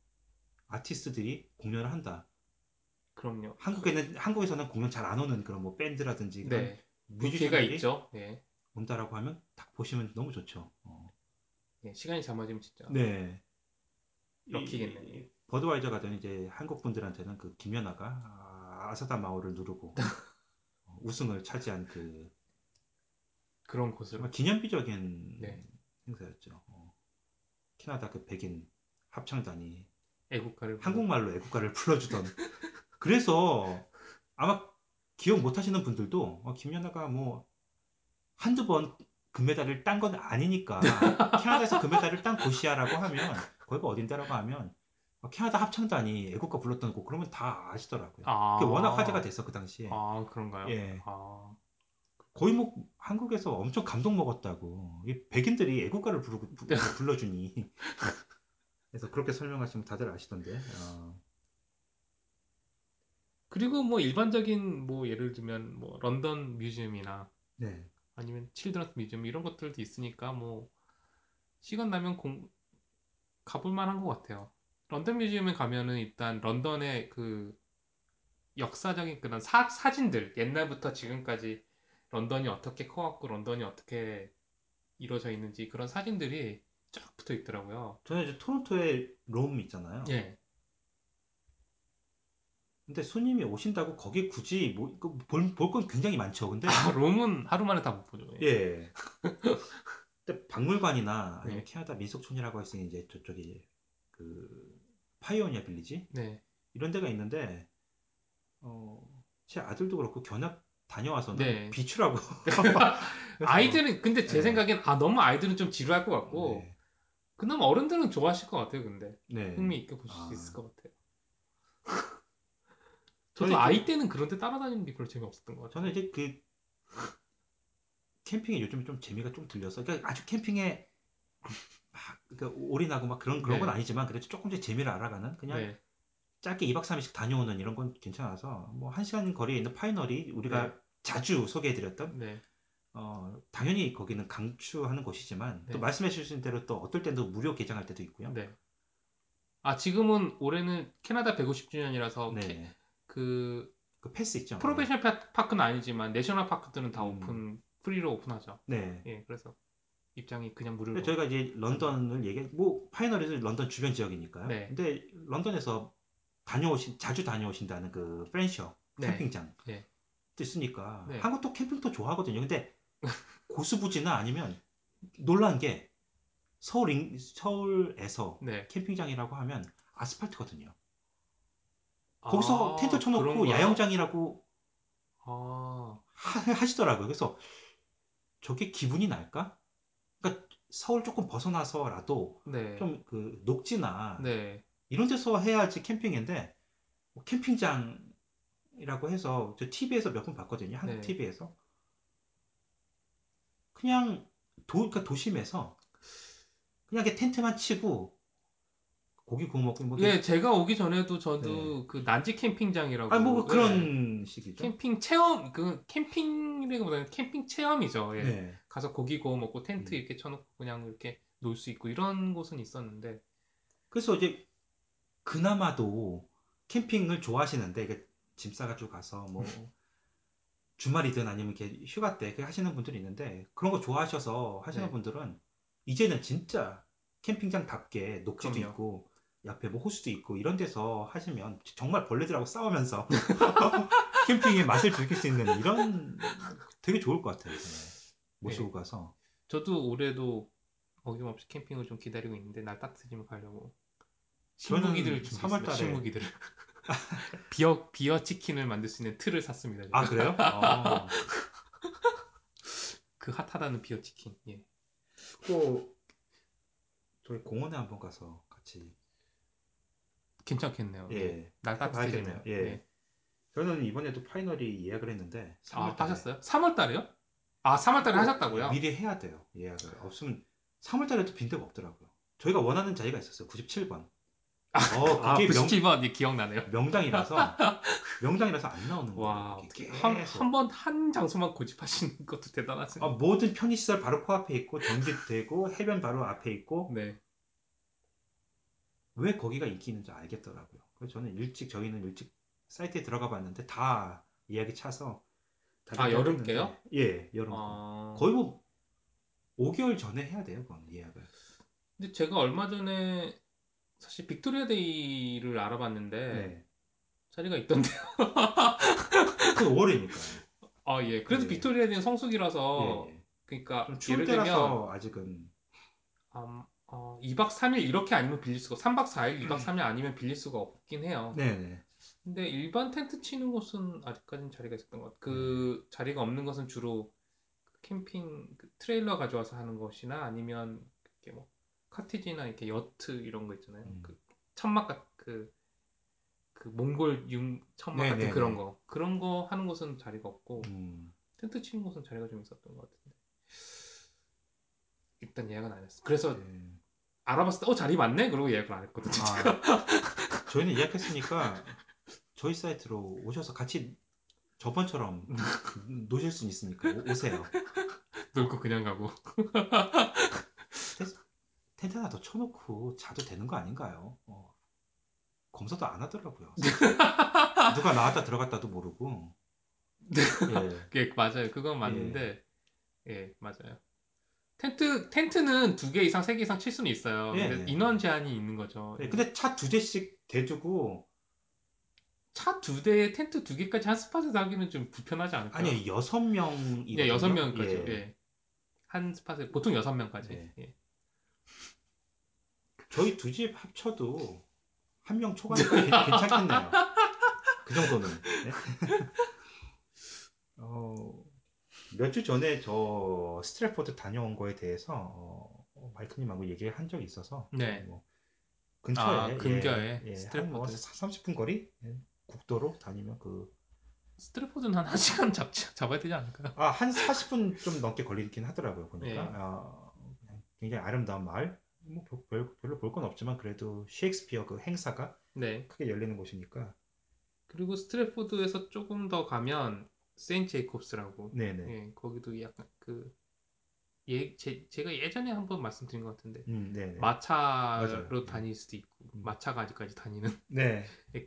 아티스트들이 공연을 한다. 그럼요. 한국에는 한국에서는 공연 잘 안 오는 그런 뭐 밴드라든지 그런 네, 그 기회가 뮤지션들이 있죠. 네, 온다라고 하면 딱 보시면 너무 좋죠. 어. 네, 시간이 잘 맞으면 진짜 네. 럭키겠네요. 이 버드와이저 가든 이제 한국 분들한테는 그 김연아가 아, 아사다 마오를 누르고 [laughs] 어, 우승을 차지한 그 그런. 정말 기념비적인 네. 행사였죠. 어. 캐나다 그 백인 합창단이 애국가를 한국말로 애국가를 불러주던 그래서 아마 기억 못 하시는 분들도 어, 김연아가 뭐 한두 번 금메달을 딴 건 아니니까 [laughs] 캐나다에서 금메달을 딴 곳이야라고 하면 거기가 어딘데라고 하면 어, 캐나다 합창단이 애국가 불렀던 곡 그러면 다 아시더라고요. 아, 그게 워낙 화제가 됐어 그 당시에. 아, 그런가요? 예. 아, 거의 뭐 한국에서 엄청 감동 먹었다고. 이 백인들이 애국가를 부르고 부- 불러주니. 그래서 그렇게 설명하시면 다들 아시던데. 어, 그리고 뭐 일반적인 뭐 예를 들면 뭐 런던 museum이나 네. 아니면 children's museum 이런 것들도 있으니까 뭐 시간 나면 공 가볼 만한 것 같아요. 런던 museum에 가면은 일단 런던의 그 역사적인 그런 사, 사진들 옛날부터 지금까지 런던이 어떻게 커왔고 런던이 어떻게 이루어져 있는지 그런 사진들이 쫙 붙어 있더라고요. 저는 이제 토론토에 롬 있잖아요. 예. 근데 손님이 오신다고 거기 굳이 뭐, 볼건 굉장히 많죠. 근데 아, 롬은 하루 만에 다 못 보죠. 예. 예. 근데 박물관이나 아니면 네. 캐나다 민속촌이라고 할 수 있는 이제 저쪽이 그 파이오니아 빌리지 네. 이런 데가 있는데 어, 제 아들도 그렇고 견학 다녀와서는 네. 비추라고. [laughs] 아이들은 근데 제 예. 생각엔 아 너무 아이들은 좀 지루할 것 같고 네. 그나마 어른들은 좋아하실 것 같아요. 근데 네. 흥미 있게 보실 아. 수 있을 것 같아요. 저는 이제- 아이 때는 그런데 따라다니는 게 별로 재미없었던 것 같아요. 저는 이제 그 캠핑에 요즘 좀 재미가 좀 들려서 그러니까 아주 캠핑에 막 그러니까 올인하고 막 그런 그런 네. 건 아니지만 그래도 조금씩 재미를 알아가는 그냥 네. 짧게 2박 3일씩 다녀오는 이런 건 괜찮아서 뭐 한 시간 거리에 있는 파이널이 우리가 네. 자주 소개해드렸던 네. 어 당연히 거기는 강추하는 곳이지만 네. 또 말씀해 주신 대로 또 어떨 때도 무료 개장할 때도 있고요. 네. 아 지금은 올해는 캐나다 150주년이라서 네. 그 그 패스 있죠. provincial pa- park는 아니지만 national park들은 다 음. 오픈 free로 오픈하죠. 네. 예, 그래서 입장이 그냥 무료로. 저희가 이제 런던을 얘기, 뭐 final에서 런던 주변 지역이니까요. 네. 근데 런던에서 다녀오신 자주 다녀오신다는 그 프렌셔 네. 캠핑장 네. 도 있으니까 네. 한국도 캠핑도 좋아하거든요. 근데 [laughs] 고수부지나 아니면 놀란 게 서울 인- 서울에서 네. 캠핑장이라고 하면 아스팔트거든요. 거기서 아, 텐트 쳐놓고? 야영장이라고 아, 하, 시더라고요 그래서 저게 기분이 날까? 그러니까 서울 조금 벗어나서라도 네. 좀그 녹지나 네. 이런 데서 해야지 캠핑인데 뭐 캠핑장이라고 해서 저 TV에서 몇 번 봤거든요. 한국 네. TV에서 그냥 도, 그러니까 도심에서 그냥 이렇게 텐트만 치고 고기 구워 먹고 뭐 예, 제가 오기 전에도 저도 네. 그 난지 캠핑장이라고. 아니 뭐 네. 그런 식이죠. 캠핑 체험 그 캠핑이라기보다는 캠핑 체험이죠. 예. 네. 가서 고기 구워 먹고 텐트 음. 이렇게 쳐놓고 그냥 이렇게 놀 수 있고 이런 곳은 있었는데. 그래서 이제 그나마도 캠핑을 좋아하시는데 이게 짐 싸가지고 가서 뭐 주말이든 아니면 이렇게 휴가 때 하시는 분들이 있는데 그런 거 좋아하셔서 하시는 네. 분들은 이제는 진짜 캠핑장답게 녹지도 그럼요. 있고 옆에 뭐 호수도 있고 이런 데서 하시면 정말 벌레들하고 싸우면서 [laughs] 캠핑의 맛을 즐길 수 있는 이런 되게 좋을 것 같아요. 네. 모시고 가서 저도 올해도 어김없이 캠핑을 좀 기다리고 있는데 날 따뜻해지면 가려고 신무기들을 준비했습니다. 3월 달에- 신무기들을 [laughs] 비어 비어 치킨을 만들 수 있는 틀을 샀습니다. 제가. 아 그래요? [laughs] 어. 그 핫하다는 비어 치킨. 예. 또 저희 공원에 한번 가서 같이 괜찮겠네요. 예 날 따뜻해지면. 해봐야겠네요. 예. 저는 이번에도 파이널이 예약을 했는데 3월 아, 달에 하셨어요? 3월 달에요? 아, 3월 달에 하셨다고요? 미리 해야 돼요. 예약을. 없으면 3월 달에도 빈대가 없더라고요. 저희가 원하는 자리가 있었어요. 97번. 어 아, 그게 명, 부스티번 예, 기억나네요. 명당이라서 [laughs] 명당이라서 안 나오는 거예요. 와, 이게 한, 계속. 한번한 장소만 고집하시는 것도 대단하세요. 아, 모든 편의시설 바로 코앞에 있고 전기도 되고 해변 바로 앞에 있고 네. 왜 거기가 인기 있는지 알겠더라고요. 그래서 저는 일찍 저희는 일찍 사이트에 들어가 봤는데 다 예약이 차서 아, 여름 했는데, 게요? 예, 여름 거. 어... 거의 뭐 5개월 전에 해야 돼요, 그건 예약을. 근데 제가 얼마 전에 사실 Victoria Day를 알아봤는데 네. 자리가 있던데요. [laughs] 그 5월이니까요. 아, 예. 그래서 예. Victoria Day는 성수기라서 예, 예. 그러니까 예를 들면 때라서 아직은 음, 어, 2박 3일 이렇게 아니면 빌릴 수가 3박 4일, 2박 3일 아니면 빌릴 수가 없긴 해요. 네네. 근데 일반 텐트 치는 곳은 아직까지는 자리가 있었던 것 같아요. 그 자리가 없는 것은 주로 캠핑 그 트레일러 가져와서 하는 것이나 아니면 이렇게 뭐 카티지나 이렇게 여트 이런 거 있잖아요. 음. 그 천막 같 그, 그 몽골 융 천막 같은 네네네. 그런 거 그런 거 하는 곳은 자리가 없고 음, 텐트 치는 곳은 자리가 좀 있었던 것 같은데 일단 예약은 안 했어. 그래서 예. 알아봤을 때 어 자리 많네 그러고 예약을 안 했거든요. 아, [laughs] 저희는 예약했으니까 저희 사이트로 오셔서 같이 저번처럼 노실 수 있으니까 오- 오세요. 놀고 그냥 가고. 텐트 하나 더 쳐놓고 자도 되는 거 아닌가요? 어. 검사도 안 하더라고요. [laughs] 누가 나왔다 들어갔다도 모르고. 예. 예, 맞아요. 그건 맞는데, 예, 맞아요. 텐트, 텐트는 두 개 이상, 세 개 이상 칠 수는 있어요. 예, 근데 예. 인원 제한이 있는 거죠. 예, 근데 차 두 대씩 대두고 차 두 대에 텐트 두 개까지 한 스팟에서 하기는 좀 불편하지 않을까요? 아니 여섯 명이 예, 여섯 명까지. 예. 한 스팟에, 보통 여섯 명까지. 예. 예. 저희 두 집 합쳐도 한 명 초과니까 괜- 괜찮겠네요. 그 정도는. 네? [laughs] 어, 몇 주 전에 저 스트래포드 다녀온 거에 대해서 어, 어, 마이크님하고 얘기를 한 적이 있어서 네. 뭐 근처에 아, 근교에 예, 예, 스트래포드. 한뭐 30분 거리 예, 국도로 다니면 그 스트래포드는 한 1시간 잡, 잡아야 되지 않을까요? 아, 한 40분 좀 넘게 걸리긴 하더라고요, 보니까. 예. 아, 굉장히 아름다운 마을. 뭐 별, 별로 볼 건 없지만 그래도 셰익스피어 그 행사가 네. 크게 열리는 곳이니까. 그리고 스트래포드에서 조금 더 가면 세인트 제이콥스라고 네네. 예, 거기도 약간 그 예, 제, 제가 예전에 한번 말씀드린 것 같은데 음, 네네. 마차로 맞아요. 다닐 수도 있고 음. 마차가 아직까지 다니는 [laughs] 네.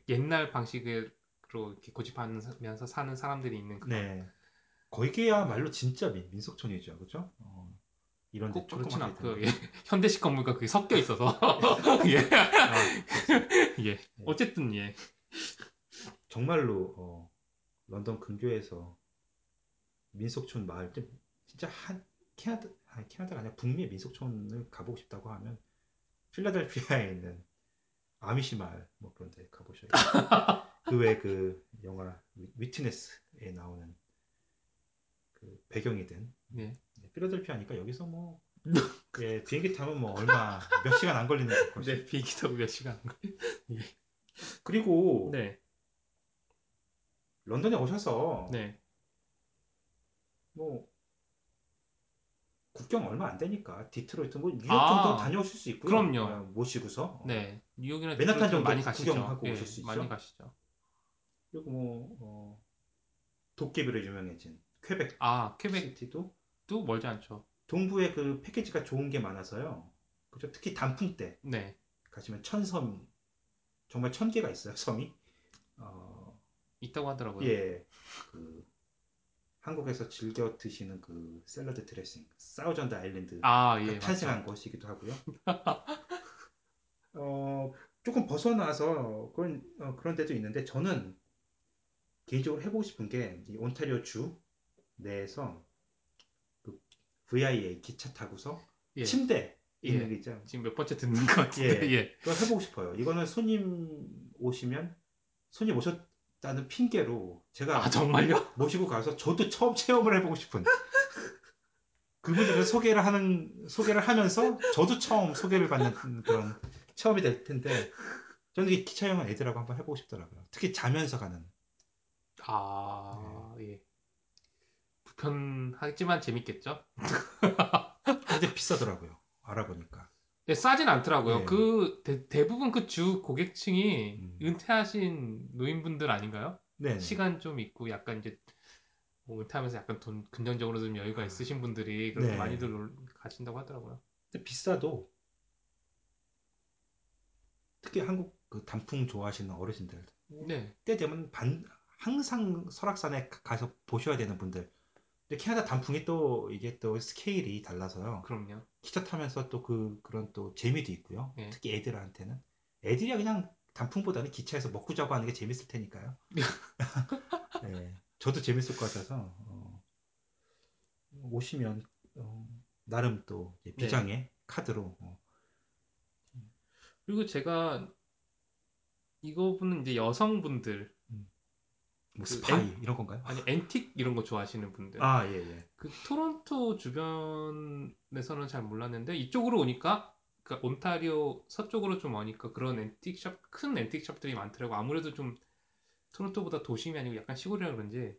옛날 방식으로 이렇게 고집하면서 사는 사람들이 있는 그런 네. 거기야말로 진짜 민, 민속촌이죠, 그죠? 어, 이런 데꼭 그렇진 않고요. 된 예. [laughs] 현대식 건물과 그게 섞여 있어서 [laughs] 예. 거. 아, 예. 어쨌든 예. 정말로 어, 런던 근교에서 민속촌 마을 좀 진짜 한 캐나다 아니 캐나다가 아니라 북미 민속촌을 가보고 싶다고 하면 필라델피아에 있는 아미시 마을 뭐 그런 데 가보셔야겠어요. [laughs] 그 외에 그 영화 위- 위트네스에 나오는 그 배경이 된 예. 네, 필라델피아니까 여기서 뭐 [laughs] 예, 비행기 타면 뭐 얼마 몇 시간 안 걸리는 곳이. 네, 비행기 타고 몇 시간. 그리고 네. 런던에 오셔서 네. 뭐 국경 얼마 안 되니까 디트로이트 뭐 뉴욕 아, 정도 다녀오실 수 있고요. 그럼요. 어, 모시고서 네. 뉴욕이나 맨하탄 정도 많이 가시죠. 구경하고 예, 오실 수 있죠? 많이 가시죠. 그리고 뭐 어, 도깨비로 유명해진 퀘벡 아, 퀘벡도 시티도 멀지 않죠. 동부에 그 패키지가 좋은 게 많아서요. 그죠? 특히 단풍 때 네. 가시면 천섬 정말 천 개가 있어요 섬이. 어, 있다고 하더라고요. 예, 그 한국에서 즐겨 드시는 그 샐러드 드레싱 사우전드 아일랜드 아, 예. 가 맞죠. 탄생한 것이기도 하고요. [laughs] 어, 조금 벗어나서 그런 어, 그런 데도 있는데 저는 개인적으로 해보고 싶은 게 이 온타리오 주 내에서 그 VIA 기차 타고서 예. 침대 예. 있는 게 있죠. 지금 몇 번째 듣는 것 같은데. 예. 예. 그걸 해보고 싶어요. 이거는 손님 오시면 손님 오셨 다는 핑계로 제가 아, 정말요? [laughs] 모시고 가서 저도 처음 체험을 해보고 싶은 그분들을 소개를 하는 소개를 하면서 저도 처음 소개를 받는 그런 체험이 될 텐데 저는 이 기차 여행 애들하고 한번 해보고 싶더라고요. 특히 자면서 가는. 아, 예. 불편하지만 재밌겠죠? [laughs] 근데 비싸더라고요. 알아보니까 네, 싸진 않더라고요. 네. 그 대, 부분 그 주 고객층이 음. 은퇴하신 노인분들 아닌가요? 네. 시간 좀 있고 약간 이제 뭐 은퇴하면서 약간 돈 금전적으로 좀 여유가 있으신 분들이 그렇게 네. 많이들 놀- 가신다고 하더라고요. 근데 비싸도 특히 한국 그 단풍 좋아하시는 어르신들 네, 때 되면 반 항상 설악산에 가- 가서 보셔야 되는 분들. 근데 캐나다 단풍이 또 이게 또 스케일이 달라서요. 그럼요. 기차 타면서 또 그 그런 또 재미도 있고요. 네. 특히 애들한테는 애들이 그냥 단풍보다는 기차에서 먹고 자고 하는 게 재밌을 테니까요. [laughs] 네, 저도 재밌을 것 같아서 어, 오시면 어, 나름 또 네. 비장의 카드로 어, 그리고 제가 이거 분은 이제 여성분들 뭐 그 스파이 이런 건가요? 아니 앤틱 이런 거 좋아하시는 분들 아예 예. 그 토론토 주변에서는 잘 몰랐는데 이쪽으로 오니까 그 온타리오 서쪽으로 좀 오니까 그런 antique shop 큰 antique shop들이 많더라고 아무래도 좀 토론토보다 도심이 아니고 약간 시골이라 그런지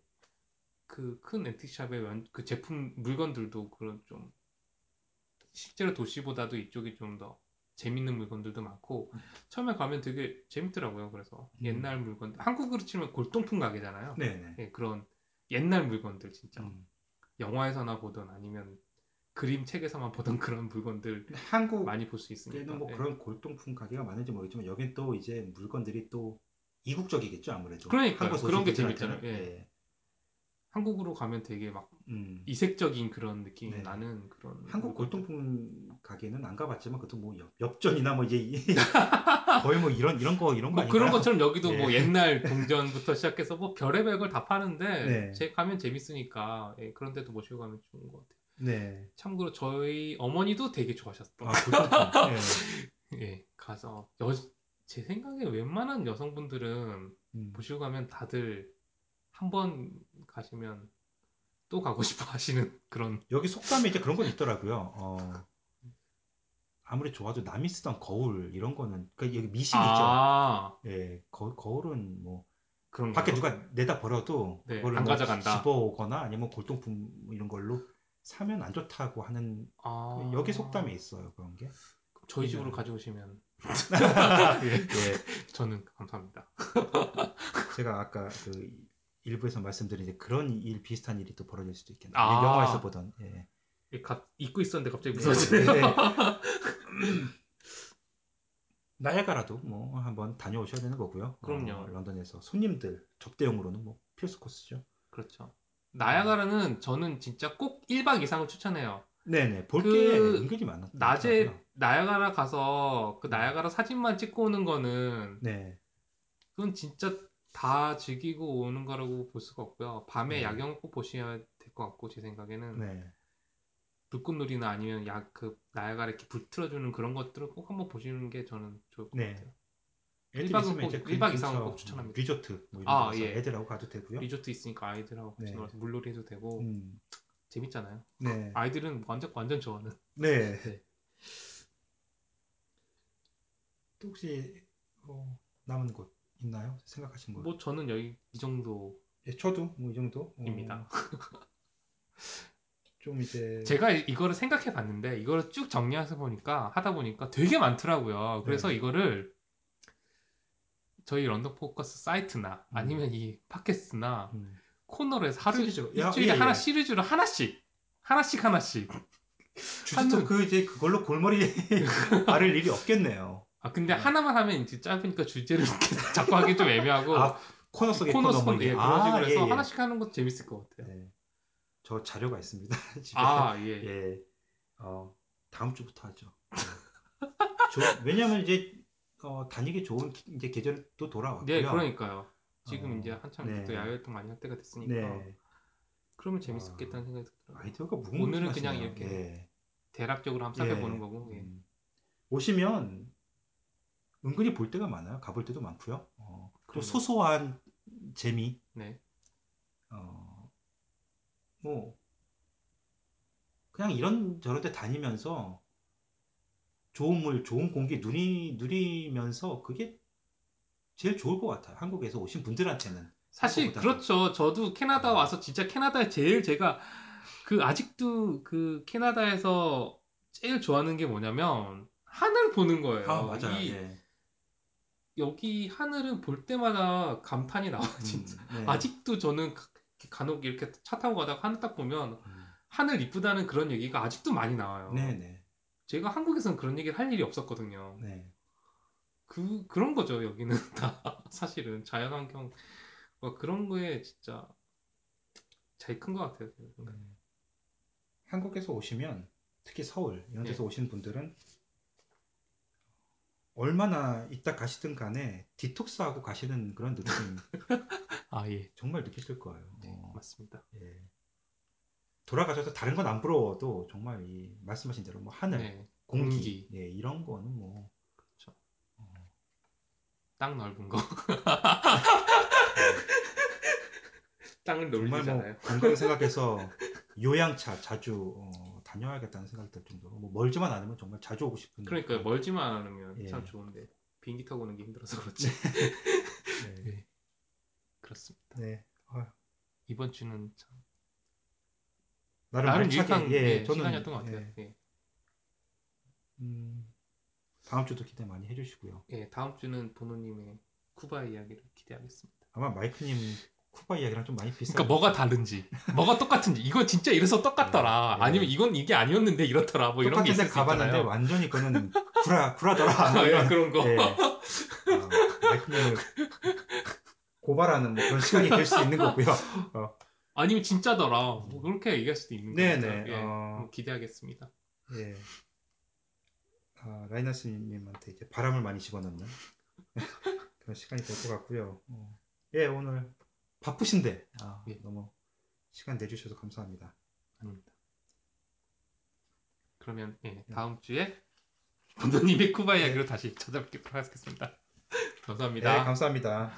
그 큰 앤틱 샵의 원- 그 제품 물건들도 그런 좀 실제로 도시보다도 이쪽이 좀 더 재밌는 물건들도 많고 처음에 가면 되게 재밌더라고요 그래서 음. 옛날 물건들 한국으로 치면 골동품 가게잖아요 네네. 예, 그런 옛날 물건들 진짜 음. 영화에서나 보던 아니면 그림 책에서만 보던 [laughs] 그런 물건들 한국 많이 볼 수. 에는 뭐 예. 그런 골동품 가게가 많은지 모르겠지만 여긴 또 이제 물건들이 또 이국적이겠죠 아무래도. 한국에서 그런 게. 재밌잖아요. 예. 예. 한국으로 가면 되게 막 음. 이색적인 그런 느낌이 네. 나는 그런 한국. 골동품 가게는 안 가봤지만 그것도 뭐 엽, 엽전이나 뭐 이제 이- [laughs] 거의 뭐 이런 이런 거 이런 거 뭐? 그런 것처럼 여기도 예. 뭐 옛날 [laughs] 동전부터 시작해서 뭐 별의별 걸 다 파는데 네. 제 가면 재밌으니까 예, 그런 데도 모시고 가면 좋은 것 같아요. 네. 참고로 저희 어머니도 되게 좋아하셨던 아 골동품. 예. [laughs] 예, 가서 여, 제 생각에 웬만한 여성분들은 음. 보시고 가면 다들 한 번 가시면 또 가고 [laughs] 싶어 하시는 그런 여기 속담에 이제 그런 건 있더라고요. [laughs] 어, 아무리 좋아도 남이 쓰던 거울 이런 거는 그 여기 미신 있죠. 아 예, 거, 거울은 뭐 그런 밖에 거 누가 내다 버려도 네, 그거를 안뭐 가져간다. 집어오거나 아니면 골동품 이런 걸로 사면 안 좋다고 하는 아, 그 여기 속담에 있어요 그런 게. 저희 집으로 네. 가져오시면 [laughs] 예, 예, 저는 감사합니다. 제가 아까 그 일부에서 말씀드린 이제 그런 일 비슷한 일이 또 벌어질 수도 있겠네요. 아. 영화에서 보던. 예. 예, 가, 잊고 있었는데 갑자기 네, 무서워지네요. 네. [laughs] 나야가라도 뭐 한번 다녀오셔야 되는 거고요. 그럼요. 어, 런던에서 손님들 접대용으로는 뭐 필수 코스죠. 그렇죠. 나야가라는 저는 진짜 꼭 1박 이상을 추천해요. 네네 볼그게 은근히 많아. 낮에. 나야가라 가서 그 나야가라 사진만 찍고 오는 거는 네. 그건 진짜 다 즐기고 오는 거라고 볼 수가 없고요. 밤에 네. 야경을 꼭 보셔야 될 것 같고 제 생각에는 네. 불꽃놀이나 아니면 야그 나야가라 이렇게 불 틀어주는 그런 것들을 꼭 한번 보시는 게 저는 좋을 것 네. 같아요. 애들 일박은 있으면 꼭- 이제 그 일박 근처 이상은 꼭 추천합니다. 리조트 뭐 아, 예. 애들하고 가도 되고요. 리조트 있으니까 아이들하고 같이 네. 놀아서 물놀이 해도 되고 음. 재밌잖아요. 네. [laughs] 아이들은 완전 완전 좋아하는. 네. 네. 또 혹시 뭐 남은 곳 있나요? 생각하신 곳? 뭐 저는 여기 이 정도 예, 저도 뭐 이 정도. 어, 입니다. [laughs] 좀 이제 제가 이- 이거를 생각해 봤는데 이거를 쭉 정리해서 보니까 하다 보니까 되게 많더라고요. 그래서 네. 이거를 저희 런던 포커스 사이트나 음. 아니면 이 팟캐스트나 음. 코너로 해서 하루 시리즈로. 야, 일주일에 예, 예. 하나 시리즈로 하나씩 하나씩 하나씩. 하는- 그 이제 그걸로 골머리 앓을 [laughs] 일이 없겠네요. 아 근데 네. 하나만 하면 이제 짧으니까 주제를 자꾸 [laughs] 하기 좀 애매하고 아, 코너 속의 코너 속. 예, 그런 식으로 아, 해서 예, 예. 하나씩 하는 것도 재밌을 것 같아요. 네. 저 자료가 있습니다. [laughs] 집에. 아 예. 예. 어, 다음 주부터 하죠. 네. 조- 왜냐면 이제 어, 다니기 좋은 기- 이제 계절도 돌아왔고요. 네, 그러니까요. 지금 어, 이제 한참 네. 또 야외 활동 많이 할 때가 됐으니까 네. 그러면 재밌었겠다는 생각이 들더라고요. 아이디어가 무궁무진하시네요. 오늘은 그냥 이렇게 예. 대략적으로 한번 살펴보는 거고. 예. 음. 오시면 은근히 볼 때가 많아요. 가볼 때도 많고요. 어, 또 그럼요. 소소한 재미, 네. 어, 뭐 그냥 이런 저런 데 다니면서 좋은 물, 좋은 공기 누리, 누리면서 그게 제일 좋을 것 같아요. 한국에서 오신 분들한테는. 사실. 그렇죠. 저도 캐나다 음. 와서 진짜 캐나다에 제일 제가 그 아직도 그 캐나다에서 제일 좋아하는 게 뭐냐면 하늘 보는 거예요. 아 맞아요. 이- 예. 여기 하늘은 볼 때마다 감탄이 나와 음, 진짜. 네. 아직도 저는 가- 간혹 이렇게 차 타고 가다가 하늘 딱 보면 음, 하늘 이쁘다는 그런 얘기가 아직도 많이 나와요. 네네. 제가 한국에서는 그런 얘기를 할 일이 없었거든요. 네. 그 그런 거죠 여기는 [laughs] 다 사실은 자연환경 뭐 그런 거에 진짜 제일 큰 것 같아요. 음. 한국에서 오시면 특히 서울 이런 데서 네. 오시는 분들은 얼마나 있다 가시든 간에 디톡스하고 가시는 그런 느낌 [laughs] 아 예, 정말 느끼실 거예요. 네, 어, 맞습니다. 예. 돌아가셔서 다른 건 안 부러워도 정말 이 말씀하신 대로 뭐 하늘, 네, 공기, 공기. 예, 이런 거는 뭐땅 넓은 거. [laughs] 땅을 정말 뭐 넓히잖아요. 건강 생각해서 요양차 자주 어, 다녀야겠다는 생각이 들 정도로 뭐 멀지만 않으면 정말 자주 오고 싶은 그러니까 멀지만 않으면 예. 참 좋은데 비행기 타고 오는 게 힘들어서 그렇지. 네. [laughs] 그렇습니다. 네. 아, 이번 주는 참 나름, 나름 유익한 예, 예, 저는 시간이었던 것 같아요. 예, 예. 음, 다음 주도 기대 많이 해주시고요. 예, 다음 주는 보노님의 쿠바 이야기를 기대하겠습니다. 아마 마이크님 쿠바 이야기랑 좀 많이 비슷할 그러니까 뭐가 다른지, 뭐가 똑같은지, 이거 진짜 이래서 똑같더라. 네, 네. 아니면 이건 이게 아니었는데 이렇더라. 뭐 이런 게 있을 데수 가봤는데 있잖아요. 완전히 그거는 구라 구라더라. 뭐 [laughs] 이런 그런 거. 예. 아, 고발하는 뭐 그런 시간이 될 수 있는 거고요. 아니면 진짜더라. 뭐 그렇게 얘기할 수도 있는 거니까. 네네, 예, 어. 기대하겠습니다. 예. 아, 라이너스님한테 이제 바람을 많이 집어넣는 [laughs] 그런 시간이 될 것 같고요. 어. 예, 오늘 바쁘신데 아, 예. 너무 시간 내주셔서 감사합니다. 아닙니다. 그러면 예, 다음 주에 본도님의 쿠바 이야기로 다시 찾아뵙도록 하겠습니다. [laughs] 감사합니다. 네, 감사합니다.